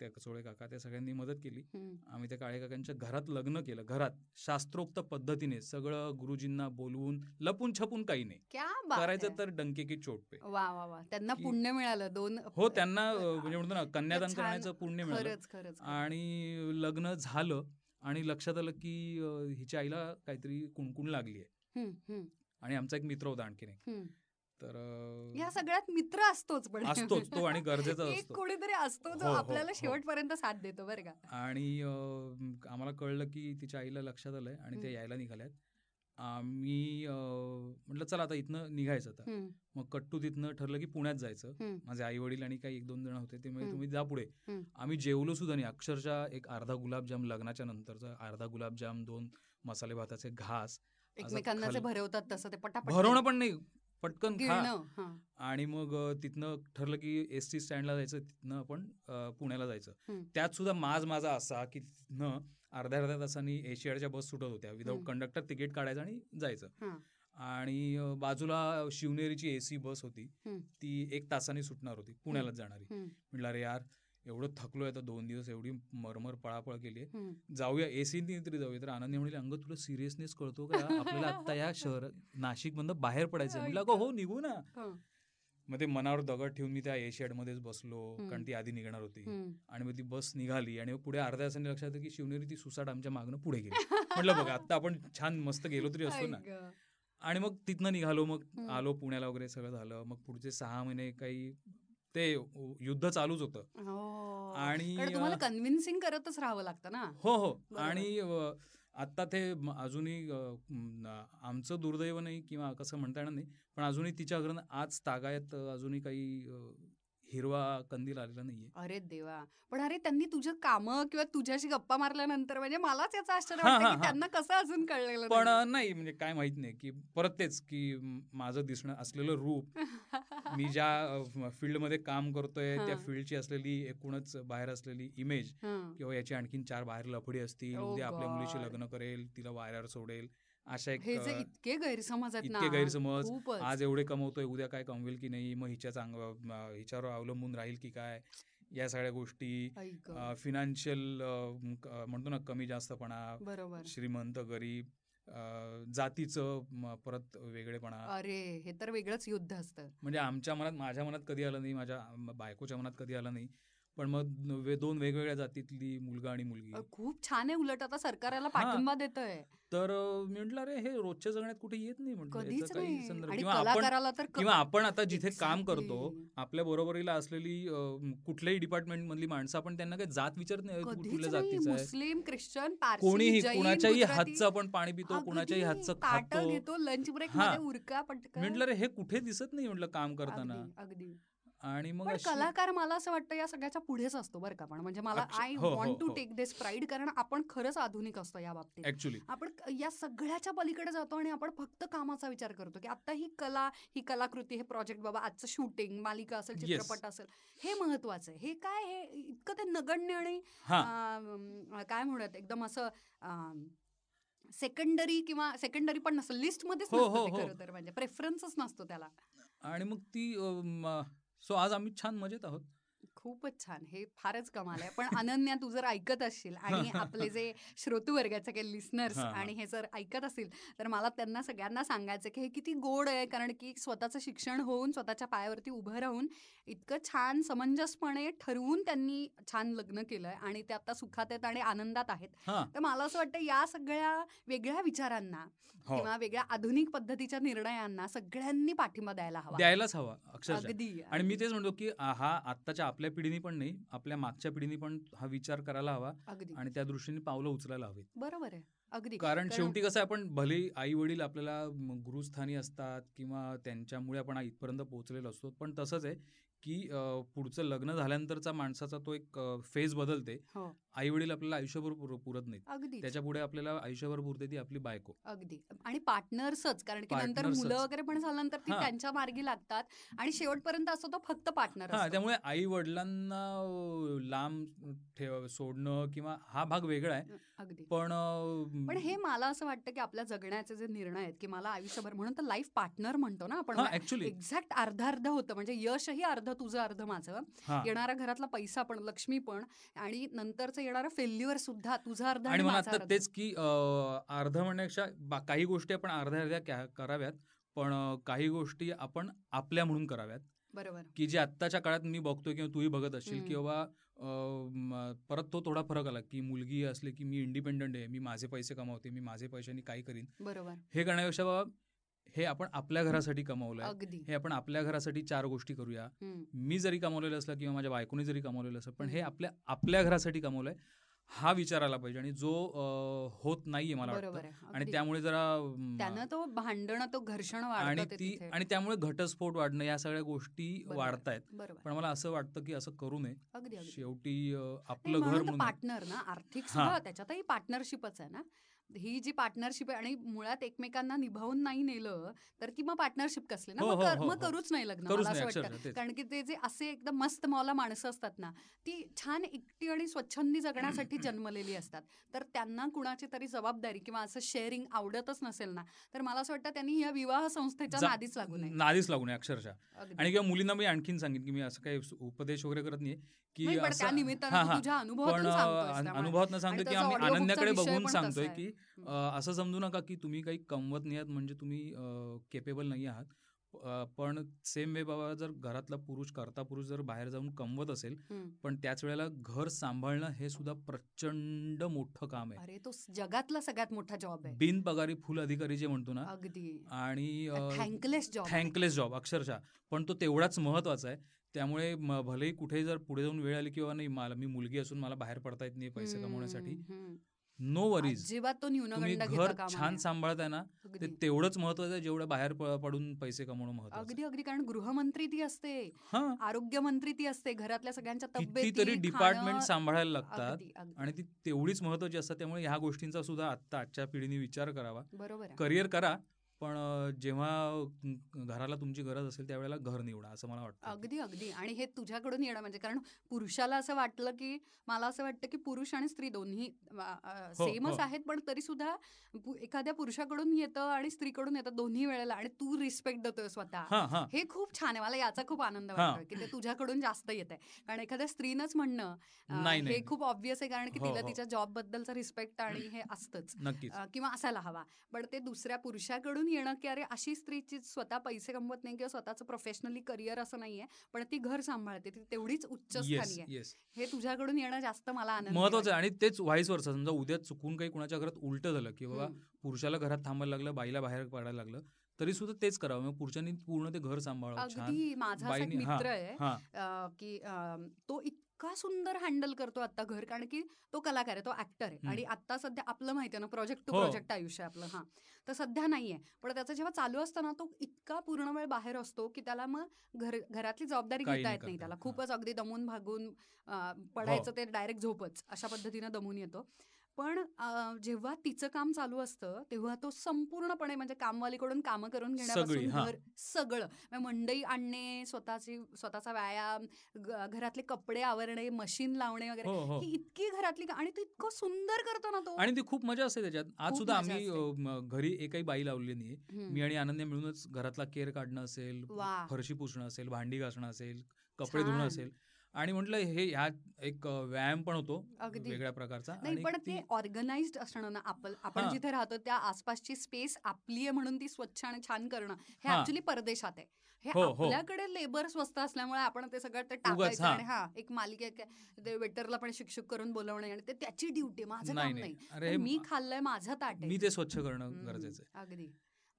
B: त्या कचोळे काका त्या सगळ्यांनी मदत केली. आम्ही त्या काळे काकांच्या घरात लग्न केलं घरात शास्त्रोक्त पद्धतीने सगळं गुरुजींना बोलवून लपून छपून काही नाही करायचं. तर डंके की चोट पे
A: वा वा वा त्यांना पुण्य मिळालं दोन
B: हो त्यांना म्हणजे म्हणतो ना कन्यादान. करण्याचं पुण्य मिळालं. आणि लग्न झालं आणि लक्षात आलं की हिच्या आईला काहीतरी कुणकुण लागली आहे आणि आमचा एक मित्र होता आणखीन एक. तर
A: या सगळ्यात मित्र असतोच पण.
B: असतोच तो आणि गरजेचा
A: एक
B: असतो.
A: कोणीतरी असतो जो
B: हो, हो,
A: आपल्याला
B: हो.
A: शेवटपर्यंत साथ देतो बरं का.
B: आणि आम्हाला कळलं की तिच्या आईला लक्षात आलंय आणि
A: हम्म.
B: यायला निघाल्यात. आम्ही म्हटलं चला आता इथनं निघायचं आता मग कट्टू तिथनं ठरलं की पुण्यात जायचं. माझे आई वडील आणि काही एक दोन जण होते ते म्हणजे. तुम्ही जा पुढे. आम्ही जेवलो सुद्धा नाही अक्षरशः एक अर्धा गुलाबजाम लग्नाच्या नंतरचा अर्धा गुलाबजाम दोन मसाले भाताचे घास
A: एकमेकांना भरवतात तसं ते पटापट
B: भरवणं पण नाही पटकन खा. आणि मग तिथनं ठरलं की एस टी स्टँडला जायचं तिथनं आपण पुण्याला जायचं. त्यात सुद्धा माज माझा असा की तिथनं अर्ध्या अर्ध्या तासांनी एशियाडच्या बस सुटत होत्या. विदाऊट. कंडक्टर तिकीट काढायचं आणि जायचं. आणि बाजूला शिवनेरीची एसी बस होती. ती एक तासाने सुटणार होती. पुण्याला जाणारी. म्हटलं अरे यार एवढं थकलोय आता दोन दिवस एवढी मरमर पळापळ केली. जाऊया एसी तरी जाऊया. तर आनंदी म्हणले अंग तुला सिरियसनेस कळतो का? आपल्याला आता या शहर नाशिक मधनं बाहेर पडायचं *laughs* म्हटलं अगं हो निघू ना.
A: हा.
B: मग ते मनावर दगड ठेवून मी त्या ए मध्येच बसलो. कारण ती आधी निघणार होती. आणि मग ती बस निघाली आणि पुढे अर्ध्या तासाने लक्षात आलं की शिवनेरी ती सुसाट आमच्या मागणं पुढे गेली म्हटलं बघा आता आपण छान मस्त गेलो तरी असतो ना. *laughs* आणि मग तिथनं निघालो मग. आलो पुण्याला वगैरे सगळं झालं मग पुढचे सहा महिने काही ते युद्ध चालूच होतं
A: हो.
B: आणि
A: तुम्हाला कन्व्हिन्सिंग करतच राहावं लागतं ना
B: हो हो. आणि आत्ता आता ते अजूनही आमचं दुर्दैव नाही किंवा कसं म्हणता येणार नाही पण अजूनही तिच्या घरानं आज तागायत अजूनही काही हिरवा कंदील आलेला नाहीये
A: अरे देवा पण अरे त्यांनी तुझं काम किंवा तुझ्याशी गप्पा मारल्यानंतर म्हणजे मलाच याचं आश्चर्य वाटतं की. त्यांना कसं अजून कळलेलं
B: पण नाही म्हणजे काय माहीत नाही की परत तेच की माझं दिसणं असलेलं रूप मी ज्या फील्डमध्ये काम करतोय त्या. फील्डची असलेली एकूणच बाहेर असलेली इमेज. किंवा याची आणखीन चार बाहेर लफडी असतील उद्या आपल्या मुलीशी. लग्न करेल तिला वायरावर सोडेल अशा एक
A: हे जे इतके गैरसमज आहेत ना
B: इतके गैरसमज. आज एवढे कमवतोय उद्या काय कमवेल की नाही? मग हिच्या चांग हिच्यावर अवलंबून राहील की काय? या सगळ्या गोष्टी. फिनान्शियल म्हणतो ना कमी जास्तपणा श्रीमंत गरीब जातीचं परत वेगळेपणा.
A: अरे हे तर वेगळंच युद्ध असतं.
B: म्हणजे आमच्या मनात माझ्या मनात कधी आलं नाही माझ्या बायकोच्या मनात कधी आलं नाही. पण मग वे- दोन वेगवेगळ्या जातीतली मुलगा आणि मुलगी.
A: खूप छान आहे उलट आता सरकार याला
B: हा.
A: पाठिंबा देतोय.
B: तर अ, मी म्हटलं अरे हे रोजच्या जगण्यात कुठे येत नाही? म्हटलं. किंवा आपण
A: तर
B: आता जिथे काम करतो. आपल्या बरोबरीला असलेली कुठल्याही डिपार्टमेंट मधली माणसं आपण त्यांना काही जात विचारत नाही. कुठल्या जातीचा आहे?
A: मुस्लिम ख्रिश्चन
B: कोणीही कुणाच्याही हातचं आपण पाणी पितो कुणाच्याही हातचं खातो.
A: लंच ब्रेक
B: हा.
A: उरका
B: म्हटलं रे हे कुठे दिसत नाही? म्हटलं काम करताना.
A: अगदी.
B: आणि मग
A: कलाकार मला असं वाटतं या सगळ्याच्या पुढेच असतो बरं का. पण म्हणजे मला I want to. Take this pride कारण आपण खरंच आधुनिक असतो या बाबतीत.
B: ऍक्च्युली
A: आपण या सगळ्याच्या पलीकडे जातो आणि आपण फक्त कामाचा विचार करतो की आता ही कला ही कलाकृती हे प्रोजेक्ट बाबा आजचं शूटिंग मालिका असेल. चित्रपट असेल हे महत्वाचं आहे. हे काय हे इतकं ते नगण्य आणि काय म्हणूयात एकदम असं सेकंडरी किंवा सेकंडरी पण नसतं लिस्टमध्येच
B: हो,
A: नसतं
B: हो, हो.
A: खरं तर. म्हणजे प्रेफरन्सच नसतो त्याला.
B: आणि मग ती सो आज आम्ही छान मजेत आहोत.
A: खूपच छान. हे फारच कमाल आहे. पण अनन्या तू जर ऐकत असशील आणि आपले जे श्रोतू वर्गाचे काही लिस्नर्स. आणि हे जर ऐकत असतील तर मला त्यांना सगळ्यांना सांगायचं की हे किती गोड आहे. कारण की स्वतःचं शिक्षण होऊन स्वतःच्या पायावरती उभं राहून इतकं छान समंजसपणे ठरवून त्यांनी छान लग्न केलंय आणि ते आता सुखात आहेत आणि आनंदात आहेत. तर मला असं वाटतं या सगळ्या वेगळ्या विचारांना
B: हो.
A: किंवा वेगळ्या आधुनिक पद्धतीच्या निर्णयांना सगळ्यांनी पाठिंबा द्यायला हवा.
B: द्यायलाच हवा अक्षरशः.
A: अगदी
B: आणि मी तेच म्हणतो की हा आत्ताच्या आपल्या पिढीने पण नाही आपल्या मागच्या पिढीने पण हा विचार करायला हवा आणि त्या दृष्टीने पावलं उचलायला हवीत.
A: बरोबर आहे. अगदी
B: कारण शेवटी कसं आहे आपण भले आई वडील आपल्याला गुरुस्थानी असतात किंवा त्यांच्यामुळे आपण इथपर्यंत पोहोचलेलो असतो पण तसंच आहे की पुढचं लग्न झाल्यानंतरचा माणसाचा तो एक फेज बदलते.
A: हो.
B: आई वडील आपल्याला आयुष्यभर पुर- पुरत नाहीत.
A: अगदी
B: त्याच्या पुढे आपल्याला आयुष्यभर पुरते ती आपली बायको.
A: अगदी. आणि पार्टनर्सच कारण की नंतर. मुलं वगैरे पण झाल्यानंतर ती
B: हा.
A: त्यांच्या मार्गी लागतात आणि शेवटपर्यंत असतो तो फक्त पार्टनर
B: हा त्यामुळे आई वडिलांना अ, लांब ठेव सोडणं किंवा हा भाग वेगळा आहे.
A: अगदी.
B: पण अ,
A: पण हे मला असं वाटतं की आपल्या जगण्याचे जे निर्णय आहेत की मला आयुष्यभर म्हणून तर लाईफ पार्टनर म्हणतो ना आपण.
B: हा ऍक्च्युली
A: एक्झॅक्ट अर्ध अर्ध होतं. म्हणजे यशही अर्ध तुझं अर्ध माझं.
B: हा.
A: येणारा घरातला पैसा पण लक्ष्मी पण आणि नंतरचं येणारं फेल्युअर सुद्धा तुझं अर्ध
B: आणि मला आता. तेच की अर्ध म्हणण्यापेक्षा काही गोष्टी आपण अर्ध्या अर्ध्या क्या- कराव्यात पण काही गोष्टी आपण आपल्या म्हणून कराव्यात
A: बरोबर
B: की जे आत्ताच्या काळात मी बघतोय किंवा तूही बघत असशील. की बाबा परत तो थोडा फरक आला की मुलगी असले की मी इंडिपेंडंट आहे मी माझे पैसे कमावते मी माझे पैशांनी काही करीन
A: बरोबर
B: हे करण्यापेक्षा बाबा हे आपण आपल्या घरासाठी कमावलंय. हे आपण आपल्या घरासाठी चार गोष्टी करूया. मी जरी कमवलेलं असलं किंवा माझ्या बायकोने जरी कमवलेलं असलं पण हे. आपल्या आपल्या घरासाठी कमवलंय हा विचार आला पाहिजे. आणि जो होत नाहीये मला वाटतं. आणि. त्यामुळे जरा
A: त्यानं तो भांडण तो घर्षण
B: आणि
A: ते.
B: आणि त्यामुळे घटस्फोट वाढणं या सगळ्या गोष्टी. वाढतायत. पण मला असं वाटतं की असं करू नये. शेवटी आपलं घर
A: पार्टनर ना आर्थिक त्याच्यातही पार्टनरशिपच आहे ना. ही जी पार्टनरशिप आहे आणि मुळात एकमेकांना निभावून नाही नेलं तर ती मग पार्टनरशिप कसली ना
B: हो,
A: मग
B: हो,
A: कर-
B: हो,
A: मग. करूच नाही लग्न मला
B: नाही
A: असं वाटतं. कारण की ते जे असे एकदम मस्त मौला माणसं असतात ना ती छान एकटी आणि स्वच्छंदी जगण्यासाठी जन्मलेली असतात तर त्यांना कुणाची तरी जबाबदारी किंवा असं शेअरिंग आवडतच नसेल ना तर मला असं वाटतं त्यांनी या विवाह संस्थेच्या नादीच लागू नये
B: नादीच लागू नये अक्षरशः. आणि किंवा मुलींना मी आणखीन सांगेन की मी असं काही उपदेश वगैरे करत नाहीये की असं- पण
A: अनुभवातून
B: अ,
A: सांगतोयस त्यामुळे.
B: अनुभवातनं सांगतो की आम्ही
A: विषय
B: बघून सांगतोय की असं समजू नका की तुम्ही काही कमवत नाही आहात म्हणजे तुम्ही केपेबल नाही आहात. पण सेम वे बाबा जर घरातला पुरुष करता पुरुष जर बाहेर जाऊन कमवत असेल. पण त्याच वेळेला घर सांभाळणं हे सुद्धा प्रचंड मोठं काम आहे.
A: अरे तो जगातला सगळ्यात मोठा जॉब आहे.
B: बिनपगारी फुल अधिकारी जे म्हणतो ना
A: अगदी.
B: आणि
A: थँकलेस जॉब
B: थँकलेस जॉब अक्षरशः. पण तो तेवढाच महत्त्वाचा आहे. त्यामुळे म- भलेही कुठेही जर पुढे जाऊन वेळ आली किंवा नाही मला मी मुलगी असून मला बाहेर पडता येत नाही पैसे कमवण्यासाठी. नो वरीज
A: अजिबात तो
B: तुम्ही
A: न्यूनगंड घेता
B: घर
A: कामा
B: छान
A: नये.
B: सांभाळताय ना ते
A: अगदी.
B: तेवढंच महत्वाचं आहे जेवढं बाहेर प- पडून पैसे कमवणं महत्वाचं
A: अगदी अगदी कारण गृहमंत्री ती असते.
B: हा.
A: आरोग्यमंत्री ती असते. घरातल्या सगळ्यांच्या
B: कितीतरी
A: तब्येती
B: डिपार्टमेंट
A: खाणं,
B: सांभाळायला लागतात
A: अगदी अगदी.
B: आणि ती तेवढीच महत्वाची असतात. त्यामुळे ह्या गोष्टींचा सुद्धा आत्ता आजच्या पिढीने विचार करावा.
A: बरोबर आहे.
B: करिअर करा. पण जेव्हा घराला तुमची गरज असेल त्यावेळेला घर निवडा असं मला वाटतं.
A: अगदी अगदी. आणि हे तुझ्याकडून येणं म्हणजे कारण पुरुषाला असं वाटलं की मला असं वाटतं की पुरुष आणि स्त्री दोन्ही
B: हो,
A: सेमच
B: हो.
A: आहेत पण तरी सुद्धा एखाद्या पुरुषाकडून येतं आणि स्त्रीकडून येतं दोन्ही वेळेला आणि तू रिस्पेक्ट देतोय स्वतः.
B: हा
A: खूप छान आहे. मला याचा खूप आनंद. वाटतोय की ते तुझ्याकडून जास्त येत आहे कारण एखाद्या स्त्रीनंच म्हणणं हे. खूप ऑब्विस आहे कारण की
B: हो,
A: तिला. तिच्या जॉब बद्दलचा रिस्पेक्ट आणि हे असतंच. किंवा असायला हवा. पण ते दुसऱ्या पुरुषाकडून येणं की अरे अशी स्त्रीची स्वतः पैसे कमवत नाही किंवा स्वतःचं प्रोफेशनली करिअर असं नाहीये पण ती घर सांभाळते ती तेवढीच उच्च स्थानी आहे. हे तुझ्याकडून येणं जास्त मला आनंद
B: महत्वाचं आहे आणि तेच व्हाईस वर्ष समजा उद्या चुकून काही कुणाच्या घरात उलट झालं की बाबा. पुरुषाला घरात थांबायला लागलं बाईला बाहेर पडायला लागलं तरी सुद्धा तेच करावं. मग पुरुषांनी पूर्ण ते घर सांभाळावं. छान.
A: अगदी माझा मित्र आहे की तो इतका सुंदर हँडल करतो आता घर कारण की तो कलाकार आहे तो ऍक्टर आहे. आणि आता सध्या आपलं माहिती आहे ना प्रोजेक्ट टू. प्रोजेक्ट आयुष्य आहे आपलं हा. तर सध्या नाहीये पण त्याचं जेव्हा चालू असतं ना तो इतका पूर्ण वेळ बाहेर असतो की त्याला मग घर घरातली जबाबदारी घेता
B: नाही
A: येत नाही त्याला. खूपच अगदी दमून भागून
B: हो.
A: पडायचं ते डायरेक्ट झोपच अशा पद्धतीनं दमून येतो. पण जेव्हा तिचं काम चालू असतं तेव्हा तो संपूर्णपणे म्हणजे कामवालीकडून कामं करून घेण्यापासून
B: सगळी.
A: घर सगळं. मंडई आणणे स्वतःची स्वतःचा व्यायाम घरातले कपडे आवरणे मशीन लावणे वगैरे
B: हो हो.
A: ही इतकी घरातली आणि तो इतकं सुंदर करतो ना तो.
B: आणि ती खूप मजा असते त्याच्यात. आज सुद्धा आम्ही घरी एकही बाई लावली नाही. मी आणि अनन्या मिळूनच घरातला केअर काढणं असेल फरशी पुसणं असेल भांडी घासणं असेल कपडे धुणं. असेल. आणि म्हटलं हे ह्यात एक व्यायाम पण होतो
A: अगदी.
B: वेगळ्या प्रकारचा
A: नाही पण
B: ती-
A: ऑर्गनाइज्ड असणं ना आपण आपण. जिथे राहतो त्या आसपासची स्पेस आपली आहे म्हणून ती स्वच्छ आणि छान करणं हे. ऍक्च्युली परदेशात आहे हे
B: हो, हो.
A: आपल्याकडे लेबर स्वस्त असल्यामुळे आपण ते सगळं ते टाकायचं. आणि हा एक मालिके ते वेटरला पण शिक्षक करून बोलवणे आणि ते त्याची ड्युटी माझं काम
B: नाही
A: मी खाल्लंय माझं ताट
B: मी ते स्वच्छ करणं गरजेचं आहे
A: अगदी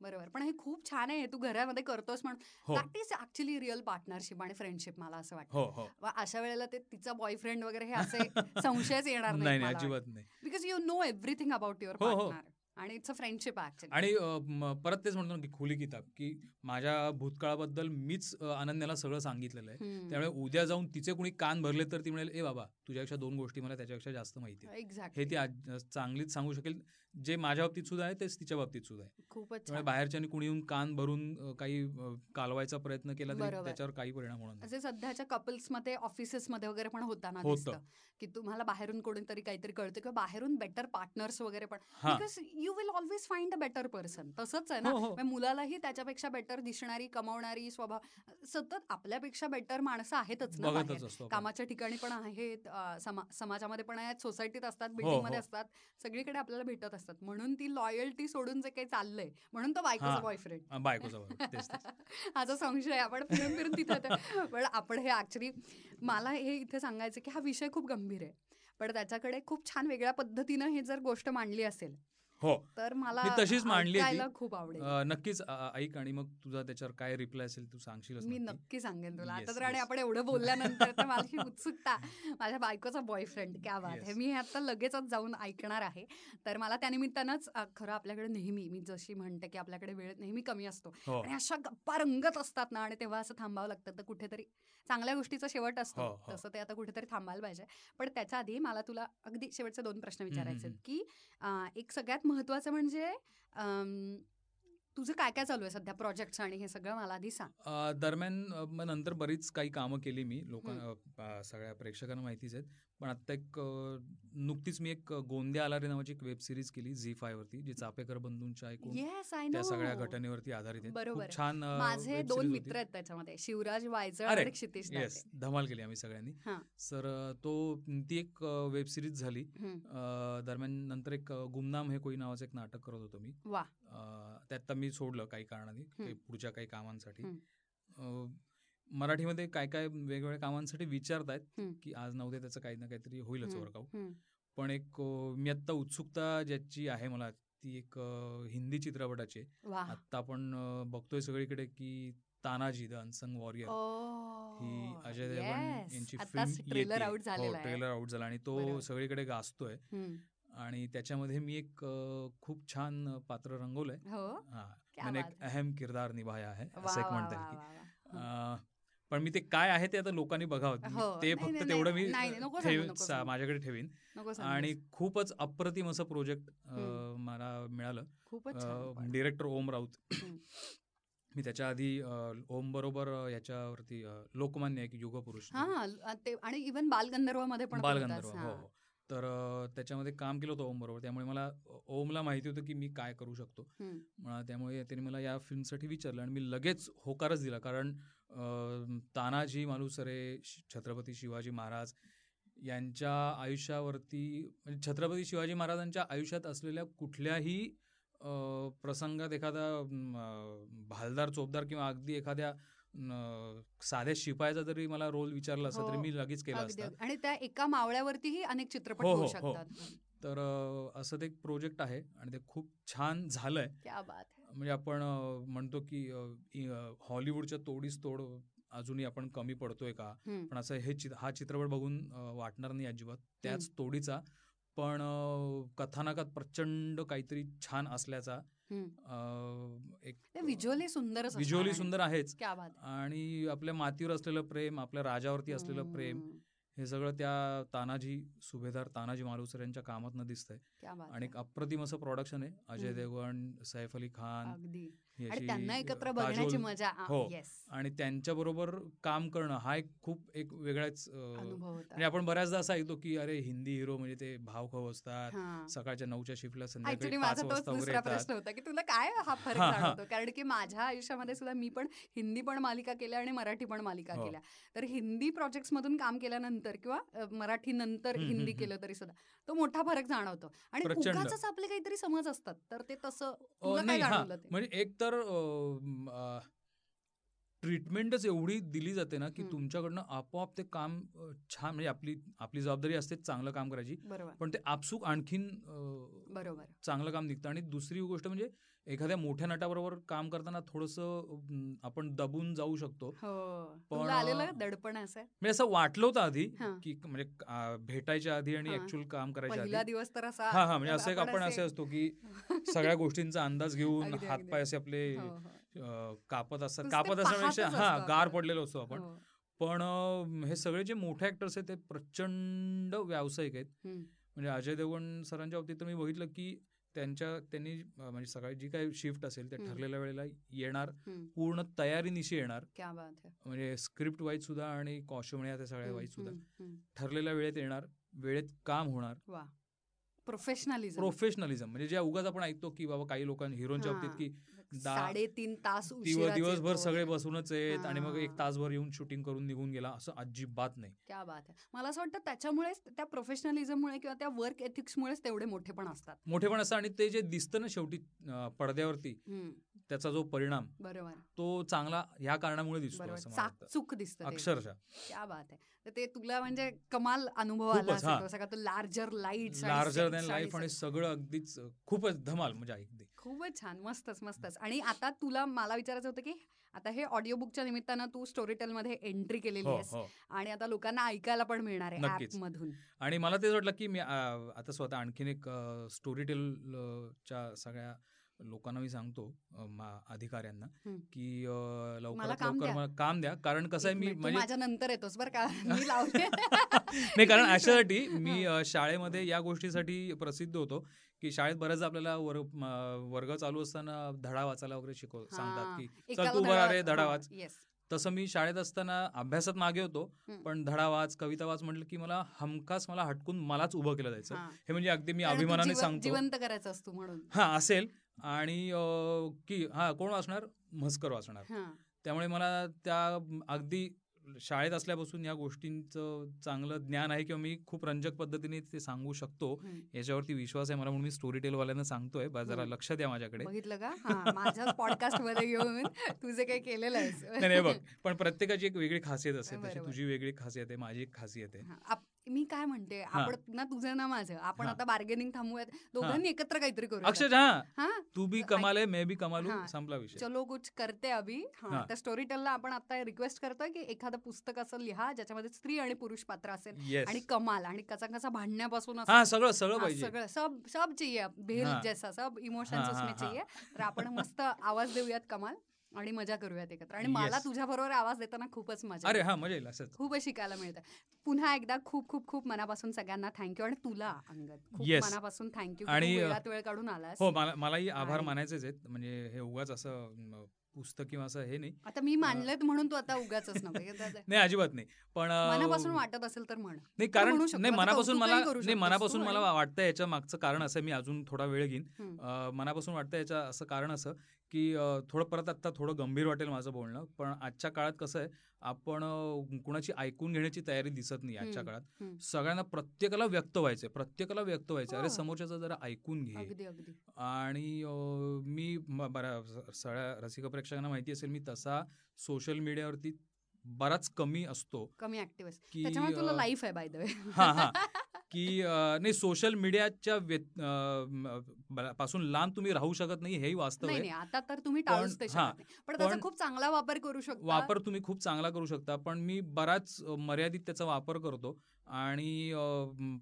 A: बरोबर. पण हे खूप छान आहे तू घरामध्ये करतोस म्हणून. That is actually real partnership आणि फ्रेंडशिप मला असं वाटतं.
B: हो हो.
A: अशा वेळेला ते तिचा बॉयफ्रेंड वगैरे हे असे संशयच येणार
B: नाही अजिबात नाही.
A: Because you know everything about your. Partner आणि इट्स अ फ्रेंडशिप
B: आणि परत तेच म्हणतो ना की खुली किताब की माझ्या भूतकाळाबद्दल मीच अनन्याला सगळं सांगितलेलं आहे. त्यामुळे उद्या जाऊन तिचे कुणी कान भरले तर ती म्हणेल ए बाबा तुझ्यापेक्षा दोन गोष्टी मला त्याच्यापेक्षा जास्त माहिती आहे
A: एक्झॅक्टली
B: हे ती चांगलीच सांगू शकेल. जे माझ्या बाबतीत सुद्धा आहे तेच तिच्या बाबतीत सुद्धा आहे.
A: खूपच
B: बाहेरच्यानी कुणी येऊन कान भरून काही कालवायचा प्रयत्न केला. त्याच्यावर काही परिणाम होणार नाही.
A: असे सध्याच्या कपल्समध्ये ऑफिसेसमध्ये वगैरे पण होताना
B: होतं.
A: दिसतं की तुम्हाला बाहेरून कोणीतरी काहीतरी कळतं किंवा बाहेरून बेटर पार्टनर्स वगैरे पण. Because you will always find a better person तसंच आहे ना.
B: हो हो.
A: म्हणजे मुलालाही त्याच्यापेक्षा बेटर दिसणारी कमवणारी स्वभाव सतत आपल्यापेक्षा बेटर माणसं आहेतच ना. कामाच्या ठिकाणी पण आहेत समाजामध्ये पण आहेत सोसायटीत असतात बिल्डिंगमध्ये
B: हो.
A: असतात सगळीकडे आपल्याला भेटत असतात. म्हणून ती लॉयल्टी सोडून जे काही चाललंय म्हणून तो बायकोचा. बॉयफ्रेंड
B: बायकोचा
A: माझा *laughs* संशय. आपण फिरून फिरून तिथे. पण आपण हे ऍक्च्युली मला हे इथे सांगायचं की हा विषय खूप गंभीर आहे पण त्याच्याकडे खूप छान वेगळ्या पद्धतीनं हे जर गोष्ट मांडली असेल
B: हो.
A: तर मला
B: मी तशीच मांडली
A: खूप आवडेल.
B: नक्कीच ऐक आणि मग तुझा त्याच्यावर काय रिप्लाय असेल तू सांगशीलच
A: मी
B: नक्की.
A: सांगेन तुला. आता तर आणि. आपण एवढं बोलल्यानंतर तर मला ही *laughs* उत्सुकता माझ्या बायकोचा बॉयफ्रेंड क्या बात आहे
B: Yes.
A: मी हे आता लगेचच जाऊन ऐकणार आहे. तर मला त्यानिमित्तानंच खरं आपल्याकडे नेहमी मी जशी म्हणते की आपल्याकडे वेळ नेहमी कमी असतो.
B: हो.
A: आणि अशा गप्पा रंगत असतात ना आणि तेव्हा असं थांबावं लागतं. तर कुठेतरी चांगल्या गोष्टीचा शेवट असतो.
B: हो, हो.
A: तसं ते आता कुठेतरी थांबायला पाहिजे. पण त्याच्या आधी मला तुला अगदी शेवटचे दोन प्रश्न विचारायचे. की एक सगळ्यात महत्वाचं म्हणजे अं, तुझं काय काय चालू आहे सध्या प्रोजेक्ट आणि हे सगळं मला आधी सांग.
B: दरम्यान मग नंतर बरीच काही कामं केली मी. लोकांना सगळ्या प्रेक्षकांना माहितीच आहेत. पण आता एक नुकतीच मी एक गोंदिया आला रे नावाची एक वेब सिरीज केली झी फाय वरती जी चापेकर बंधूंच्या ऐकून
A: येस आय
B: त्या सगळ्या घटनेवरती आधारित आहे.
A: बरोबर.
B: छान
A: माझे दोन मित्र
B: होती.
A: आहेत त्याच्यामध्ये शिवराज वायचळ क्षितिश
B: येस. धमाल केली आम्ही सगळ्यांनी. सर तो ती एक वेब सिरीज झाली. दरम्यान नंतर एक गुमनाम हे कोई नावाचं एक नाटक करत होतो मी.
A: वा.
B: अ, अं, ते आता मी सोडलं काही कारणाने पुढच्या काही कामांसाठी. मराठीमध्ये काय काय वेगवेगळ्या कामांसाठी विचारतायत. की आज नव्हते त्याचं काही ना काहीतरी होईलच. वर्कआउट. पण एक मी आत्ता उत्सुकता ज्याची आहे मला ती एक हिंदी चित्रपटाची आहे. आत्ता आपण बघतोय सगळीकडे की तानाजी द अनसंग वॉरियर ही अजय देवगण
A: Yes.
B: यांची फिल्म
A: ट्रेलर आउट झालेला आहे
B: ट्रेलर आउट झाला आणि तो. सगळीकडे गाजतोय. आणि त्याच्यामध्ये मी एक खूप छान पात्र रंगवलंय
A: हो
B: हा एक अहम किरदार निभाया है
A: वा,
B: असं एक म्हणता येईल की पण मी ते काय आहे ते आता लोकांनी बघावं.
A: हो.
B: ते फक्त तेवढं मी. माझ्याकडे ठेवीन. आणि. खूपच अप्रतिम असं प्रोजेक्ट. मला मिळालं.
A: पण.
B: डिरेक्टर ओम राऊत. मी त्याच्या आधी ओम बरोबर याच्यावरती लोकमान्य एक युगपुरुष
A: आणि इव्हन बालगंधर्वामध्ये पण तू
B: बालगंधर्व हो.
A: हा.
B: तर त्याच्यामध्ये काम केलं होतं ओम बरोबर. त्यामुळे मला ओमला माहिती होतं की मी काय करू शकतो. त्यामुळे त्याने मला या फिल्मसाठी विचारलं आणि मी लगेच होकारच दिला. कारण तानाजी मालुसरे छत्रपती शिवाजी महाराज यांच्या आयुष्यावरती म्हणजे छत्रपती शिवाजी महाराजांच्या आयुष्यात असलेल्या कुठल्याही प्रसंगात एखादा भालदार चोपदार किंवा अगदी एखाद्या साध्या शिपायाचा जरी मला रोल विचारला असता तरी
A: हो.
B: मी लगेच केला असता.
A: आणि त्या एका मावळ्यावरतीही अनेक चित्रपट
B: हो,
A: होऊ
B: हो, हो.
A: शकतात
B: तर असं ते एक प्रोजेक्ट आहे आणि ते खूप छान झालंय
A: है.
B: म्हणजे आपण म्हणतो की हॉलिवूडच्या तोडीस तोड अजूनही आपण कमी पडतोय का. पण असं हे हा चित्रपट बघून वाटणार नाही अजिबात त्याच तोडीचा पण कथानकात प्रचंड काहीतरी छान असल्याचा एक
A: असणार
B: व्हिज्युअली
A: आणि-
B: सुंदर आहेच. आणि आपल्या मातीवर असलेलं प्रेम आपल्या राजावरती असलेलं प्रेम. हे सगळं त्या तानाजी सुभेदार तानाजी मालुसरे यांच्या कामातनं दिसतंय आणि. एक अप्रतिम असं प्रोडक्शन आहे अजय. देवगण सैफ अली खान
A: आणि त्यांना एकत्र बघण्याची मजा
B: हो. आणि त्यांच्याबरोबर काम करणं हा एक खूप एक वेगळाच म्हणजे आपण बऱ्याचदा असं ऐकतो की अरे हिंदी हिरो म्हणजे ते भावखाव असतात.
A: हा.
B: सकाळच्या नऊच्या शिफ्टला संध्याकाळी
A: माझा तोच दुसरा प्रश्न होता की तुला काय हा फरक. जाणवतो? कारण की माझ्या आयुष्यामध्ये सुद्धा मी पण हिंदी पण मालिका केल्या आणि मराठी पण मालिका
B: हो.
A: केल्या. तर हिंदी प्रोजेक्ट्स मधून काम केल्यानंतर किंवा मराठी नंतर हिंदी केलं तरी सुद्धा तो मोठा फरक जाणवतो. आणि आपले काहीतरी समज असतात. तर ते तसं
B: म्हणजे एक तर ट्रीटमेंटच एवढी दिली जाते ना की. तुमच्याकडनं आपोआप ते काम छान म्हणजे आपली आपली जबाबदारी असते चांगलं काम करायची.
A: बरोबर.
B: पण ते आपसूक आणखीन
A: बरोबर.
B: चांगलं काम निघतं. आणि दुसरी गोष्ट म्हणजे एखाद्या मोठ्या नटाबरोबर काम करताना थोडंसं आपण दबून जाऊ शकतो
A: हो
B: पण,
A: दडपण असं
B: म्हणजे असं वाटलं होतं आधी. की म्हणजे भेटायच्या आधी आणि. ऍक्च्युअल काम करायच्या
A: दिवस तर असा
B: हा हा म्हणजे असं एक आपण असे असतो की सगळ्या *laughs* गोष्टींचा अंदाज घेऊन. हातपाय असे आपले
A: हो, हो.
B: कापत असतात कापत असण्यापेक्षा हा गार. पडलेलो असतो आपण. पण हे सगळे जे मोठे ऍक्टर्स आहेत ते प्रचंड व्यावसायिक आहेत. म्हणजे अजय देवगण सरांच्या बाबतीत मी बघितलं की त्यांच्या त्यांनी म्हणजे सकाळी जी काही शिफ्ट असेल त्या. ठरलेल्या वेळेला येणार. पूर्ण तयारीनिशी येणार म्हणजे स्क्रिप्ट वाईज सुद्धा आणि कॉस्ट्युम त्या सगळ्या वाईज सुद्धा. ठरलेल्या वेळेत येणार वेळेत काम होणार
A: प्रोफेशनलिझम
B: प्रोफेशनलिझम म्हणजे ज्या उगाच आपण ऐकतो की बाबा काही लोकांनी हिरोच्या. बाबतीत की
A: साडेतीन तास
B: दिवसभर सगळे. बसूनच आहेत आणि मग एक. तासभर येऊन शूटिंग करून निघून गेला असं अजिबात नाही.
A: क्या बात आहे मला असं वाटतं त्याच्यामुळेच त्या प्रोफेशनलिझममुळे किंवा त्या वर्क एथिक्समुळेच तेवढे मोठे पण असतात.
B: मोठेपण असं आणि ते जे दिसतं ना शेवटी पडद्यावरती त्याचा जो परिणाम
A: बरोबर.
B: तो चांगला ह्या कारणामुळे दिसतो
A: चाकचूक.
B: अक्षरशः.
A: क्या बात आहे ते तुला म्हणजे कमाल अनुभव आला सगळा तो larger light
B: larger than life आणि सगळं अगदीच खूपच धमाल म्हणजे
A: खूपच छान. मस्तच मस्तच. आणि आता तुला मला विचारायचं होतं की आता हे ऑडिओ बुकच्या निमित्तानं तू स्टोरी टेल मध्ये एंट्री केलेली
B: हो
A: आहेस
B: हो.
A: आणि आता लोकांना ऐकायला पण मिळणार आहे मधून
B: आणि मला तेच वाटलं की मी आता स्वतः आणखीन एक स्टोरी टेल च्या सगळ्या लोकांना मी सांगतो अधिकाऱ्यांना. की लवकर. मला काम द्या. कारण कसं आहे मी म्हणजे
A: माझ्या नंतर येतोस बरं का? *laughs* *laughs*
B: नाही कारण अशासाठी मी शाळेमध्ये या गोष्टीसाठी प्रसिद्ध होतो. की शाळेत बऱ्याचदा आपल्याला वर्ग वर्ग चालू असताना धडा वाचायला वगैरे शिकव सांगतात की चल तू बरं रे धडा वाच.
A: येस
B: तसं मी शाळेत असताना अभ्यासात मागे होतो. पण धडा वाच कविता वाच म्हटलं की मला हमखास मला हटकून मलाच उभं केलं जायचं. हे. म्हणजे अगदी मी अभिमानाने सांगतो.
A: जिवंत करायचं असतो म्हणून.
B: हा असेल. आणि की हा कोण वाचणार? म्हस्कर वाचणार.
A: हा.
B: त्यामुळे मला त्या अगदी शाळेत असल्यापासून या गोष्टींचं चांगलं ज्ञान आहे किंवा मी खूप रंजक पद्धतीने ते सांगू शकतो. याच्यावरती विश्वास आहे मला म्हणून मी स्टोरी टेलवाल्यांना सांगतोय. जरा. लक्ष द्या माझ्याकडे.
A: बघितलं का? हा माझ्याच पॉडकास्टमध्ये येऊन तुझे काही केलेलं आहेस
B: नाही बघ. पण प्रत्येकाची एक वेगळी खासियत असते. तशी. तुझी वेगळी खासियत आहे माझी एक खासियत आहे.
A: मी काय म्हणते? आपण ना तुझं ना माझं. आपण. आता बार्गेनिंग थांबूयात. दोघांनी एकत्र काहीतरी करू
B: हा. तू भी
A: ऐक-
B: कमाल मैं भी कमालू
A: हा.
B: संपला विषय.
A: चलो कुछ करते अभी. तर स्टोरी टेलला आपण आता रिक्वेस्ट करतोय की एखादं पुस्तक असं लिहा ज्याच्यामध्ये स्त्री आणि पुरुष पात्र असेल आणि कमाल आणि कसा कसा भांडण्यापासून असं
B: हा सगळं सगळं पाहिजे.
A: सगळं. सब सब चाहिए. भेल. जैसा सब इमोशन्स उसमें. चाहिए. तर आपण मस्त आवाज देऊयात कमाल. आणि मजा करूयात एकत्र. आणि मला
B: Yes.
A: तुझ्या बरोबर आवाज देताना खूपच मजा
B: अरे. हा मजा येईल असंच.
A: खूप शिकायला मिळतं. पुन्हा एकदा खूप खूप खूप मनापासून सगळ्यांना थँक्यू आणि तुला अंगद. खूप
B: Yes.
A: मनापासून थँक्यू
B: आणि,
A: वेळ काढून आलास?
B: हो मला मलाही आभार मानायचेच आहेत. म्हणजे हे उगाच असं पुस्तक किंवा असं हे नाही.
A: आता मी मानलेत म्हणून तू आता उगाच
B: नाही अजिबात नाही. पण
A: मनापासून वाटत असेल तर म्हण.
B: नाही कारण. नाही मनापासून मला नाही मनापासून मला वाटतं याच्या मागचं कारण असं मी अजून थोडा वेळ घेईन. मनापासून वाटतं याच्या असं कारण असं की थोडं परत आता थोडं गंभीर वाटेल माझं बोलणं पण आजच्या काळात कसं आहे आपण कुणाची ऐकून घेण्याची तयारी दिसत नाही आजच्या काळात. सगळ्यांना प्रत्येकाला व्यक्त व्हायचंय प्रत्येकाला व्यक्त व्हायचं अरे. समोरच्याचं जरा ऐकून घे. आणि मी बऱ्या सगळ्या रसिक प्रेक्षकांना माहिती असेल मी तसा सोशल मीडियावरती बराच कमी असतो.
A: कमी ऍक्टिव्ह
B: की
A: त्याच्यामुळे तुला लाईफ आहे बाय द वे
B: हा, हा. की नाही सोशल मीडियाच्या पासून लांब तुम्ही राहू शकत नाही हेही वास्तव आहे.
A: नाही आता तर तुम्ही
B: पण-
A: खूप चांगला वापर करू शकता.
B: वापर तुम्ही खूप चांगला करू शकता. पण मी बराच मर्यादित त्याचा वापर करतो. आणि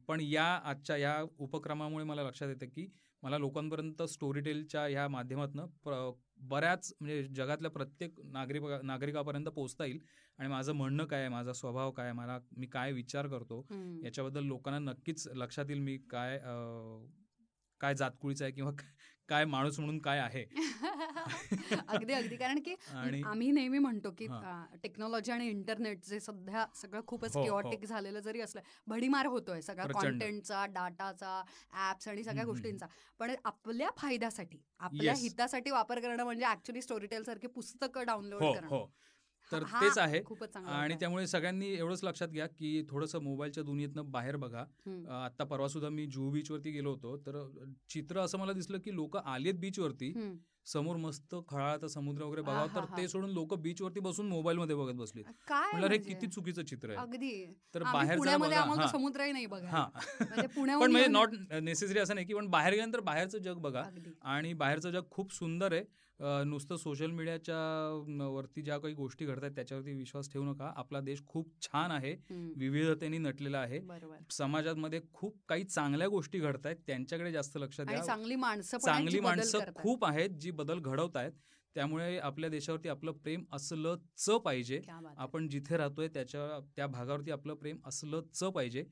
B: पण या आजच्या या उपक्रमामुळे मला लक्षात येतं की मला लोकांपर्यंत स्टोरी टेलच्या ह्या माध्यमातून बऱ्याच म्हणजे जगातल्या प्रत्येक नागरिक नागरिकापर्यंत पोहोचता येईल आणि माझं म्हणणं काय आहे माझा स्वभाव काय आहे मला मी काय विचार करतो. याच्याबद्दल लोकांना नक्कीच लक्षात येईल मी काय काय जातकुळीचा आहे किंवा काय माणूस म्हणून काय आहे *laughs*
A: अगदी अगदी कारण की आम्ही नेहमी म्हणतो की
B: हा.
A: टेक्नॉलॉजी आणि इंटरनेट जे सध्या सगळं खूपच
B: हो, हो.
A: किओटिक झालेलं जरी असलं भडीमार होतोय सगळ्या. कॉन्टेंटचा डाटाचा ऍप्स आणि सगळ्या गोष्टींचा पण आपल्या फायद्यासाठी आपल्या. हितासाठी वापर करणं म्हणजे ऍक्च्युली स्टोरीटेल सारखी पुस्तकं डाउनलोड
B: हो
A: करणं
B: हो तर तेच आहे. आणि. त्यामुळे सगळ्यांनी एवढंच लक्षात घ्या की थोडंसं मोबाईलच्या दुनियेतनं बाहेर बघा. आत्ता परवा सुद्धा मी जुहू बीचवरती गेलो होतो. तर चित्र असं मला दिसलं की लोक आलेत बीचवरती.
A: हम्म.
B: समोर मस्त खळाळाचा समुद्र वगैरे बघावं. तर. ते सोडून लोक बीचवरती बसून मोबाईल मध्ये बघत बसले. म्हणलं हे
A: म्हणजे?
B: किती चुकीचं चित्र आहे.
A: अगदी.
B: तर बाहेर बघा. हा.
A: समुद्रही नाही बघा म्हणजे *laughs*
B: पण म्हणजे नॉट नेसेसरी असं नाही की पण बाहेर गेल्यानंतर बाहेरचं जग बघा. आणि बाहेरचं जग खूप सुंदर आहे. नुसतं सोशल मीडियाच्या वरती ज्या काही गोष्टी घडतात त्याच्यावरती विश्वास ठेवू नका. आपला देश खूप छान आहे. विविधतेने नटलेला आहे. समाजामध्ये खूप काही चांगल्या गोष्टी घडत आहेत त्यांच्याकडे जास्त लक्ष द्या.
A: चांगली माणसं
B: चांगली माणसं. खूप आहेत जी बदल घडवत आहेत त्यामुळे आपल्या देशावरती आपलं प्रेम असलंच पाहिजे.
A: आहे.
B: आपण जिथे राहतोय त्याच्या त्या भागावरती आपलं प्रेम असलंच पाहिजे.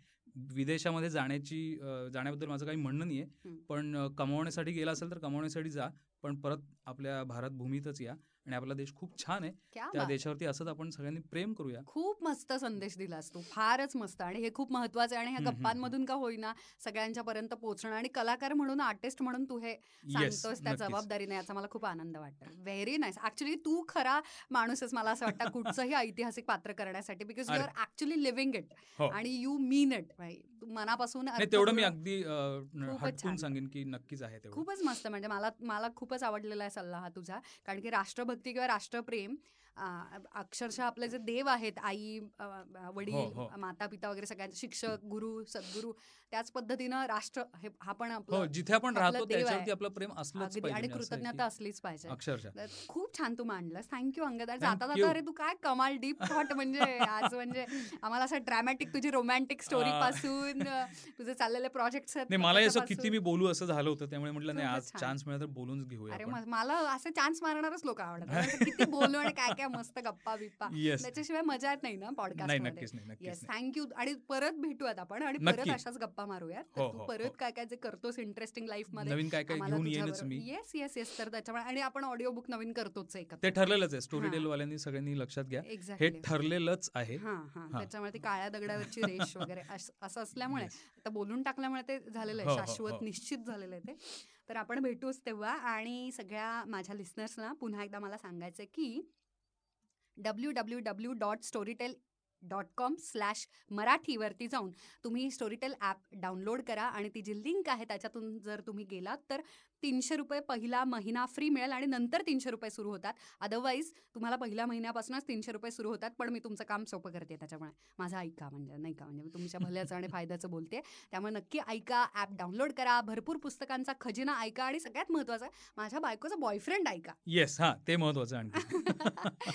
B: विदेशामध्ये जाण्याची जाण्याबद्दल माझं काही म्हणणं नाहीये.
A: हम्म.
B: पण कमवण्यासाठी गेला असेल तर कमवण्यासाठी जा. पण परत आपल्या भारत भूमीतच या आणि आपला देश खूप छान आहे. त्या. देशावरती असंच आपण सगळ्यांनी प्रेम करूया.
A: खूप मस्त संदेश दिलास तू. फारच मस्त. आणि हे खूप महत्वाचं आहे आणि ह्या गप्पांमधून का होईना सगळ्यांच्या पर्यंत पोहोचणं आणि कलाकार म्हणून आर्टिस्ट म्हणून तू हे सांगतोस त्या जबाबदारीने. याचा मला खूप आनंद वाटतो. व्हेरी नाईस ऍक्च्युली तू खरा माणूस आहेस मला असं वाटतं कुठचंही ऐतिहासिक पात्र करण्यासाठी because you. Are actually living it. आणि यू मीन इट मनापासून
B: तेवढं मी अगदी. सांगेन की नक्कीच आहे
A: खूपच मस्त म्हणजे मला मला खूपच आवडलेला आहे सल्ला हा तुझा कारण की राष्ट्रभक्ती किंवा राष्ट्रप्रेम अक्षरशः आपले जे देव आहेत आई वडील
B: हो.
A: माता पिता वगैरे सगळ्यांचे शिक्षक गुरु सद्गुरू त्याच पद्धतीनं राष्ट्र हे हा पण
B: हो
A: आपलं
B: जिथे आपण राहतो. त्याच्यावरती आपलं प्रेम असलंच पाहिजे
A: आणि कृतज्ञता असलीच पाहिजे
B: अक्षरशः
A: खूप छान तू मांडलंस थँक्यू अंगद आणि
B: Thank
A: जाता. जाता अरे तू काय कमाल डीप थॉट म्हणजे आज म्हणजे आम्हाला असं ड्रॅमॅटिक तुझी रोमॅन्टिक स्टोरी. पासून तुझे चाललेले प्रोजेक्ट
B: नाही मला असं किती मी बोलू असं झालं होतं त्यामुळे म्हटलं नाही आज. चान्स मिळाला तर बोलूनच घेऊया
A: अरे मला असे चान्स मारणारच लोक आवडतात किती बोलू आणि काय काय मस्त गप्पा बिप्पा. त्याच्याशिवाय मजा येत नाही ना पॉडकास्ट
B: नक्कीच नाही नक्कीच
A: येस. थँक्यू आणि परत भेटूयात आपण आणि परत. अशाच गप्पा मारूयात
B: हो,
A: तू
B: हो,
A: परत
B: हो.
A: काय काय जे करतोस इंटरेस्टिंग लाईफमध्ये
B: नवीन काय काय घेऊन येईनच मी
A: येस येस येस तर त्याच्यामुळे आणि आपण ऑडिओ बुक नवीन करतोच एकत्र
B: ते ठरलेलंच आहे स्टोरी
A: हा.
B: टेल वाल्यांनी सगळ्यांनी लक्षात घ्या हे ठरलेलंच आहे.
A: त्याच्यामुळे ती काळ्या दगडावरची रेष *laughs* वगैरे अस- असं असल्यामुळे. आता बोलून टाकल्यामुळे ते झालेलं आहे शाश्वत. निश्चित झालेलं आहे ते तर आपण भेटूच तेव्हा आणि सगळ्या माझ्या लिस्नर्सना पुन्हा एकदा मला सांगायचं की W W W dot Storytel dot com slash मराठीवरती जाऊन तुम्ही स्टोरीटेल ॲप डाउनलोड करा आणि ती जी लिंक आहे त्याच्यातून जर तुम्ही गेलात तर तीनशे रुपये पहिला महिना फ्री मिळेल आणि नंतर तीनशे रुपये सुरू होतात. अदरवाईज तुम्हाला पहिल्या महिन्यापासूनच तीनशे रुपये सुरू होतात पण मी तुमचं काम सोपं करते त्याच्यामुळे. माझं ऐका म्हणजे नाही का म्हणजे मी तुमच्या भल्याचं आणि फायद्याचं बोलते. त्यामुळे नक्की ऐका ॲप डाउनलोड करा भरपूर पुस्तकांचा खजिना ऐका आणि सगळ्यात महत्त्वाचं माझ्या बायकोचा बॉयफ्रेंड ऐका.
B: येस हां ते महत्वाचं आणखी. *laughs*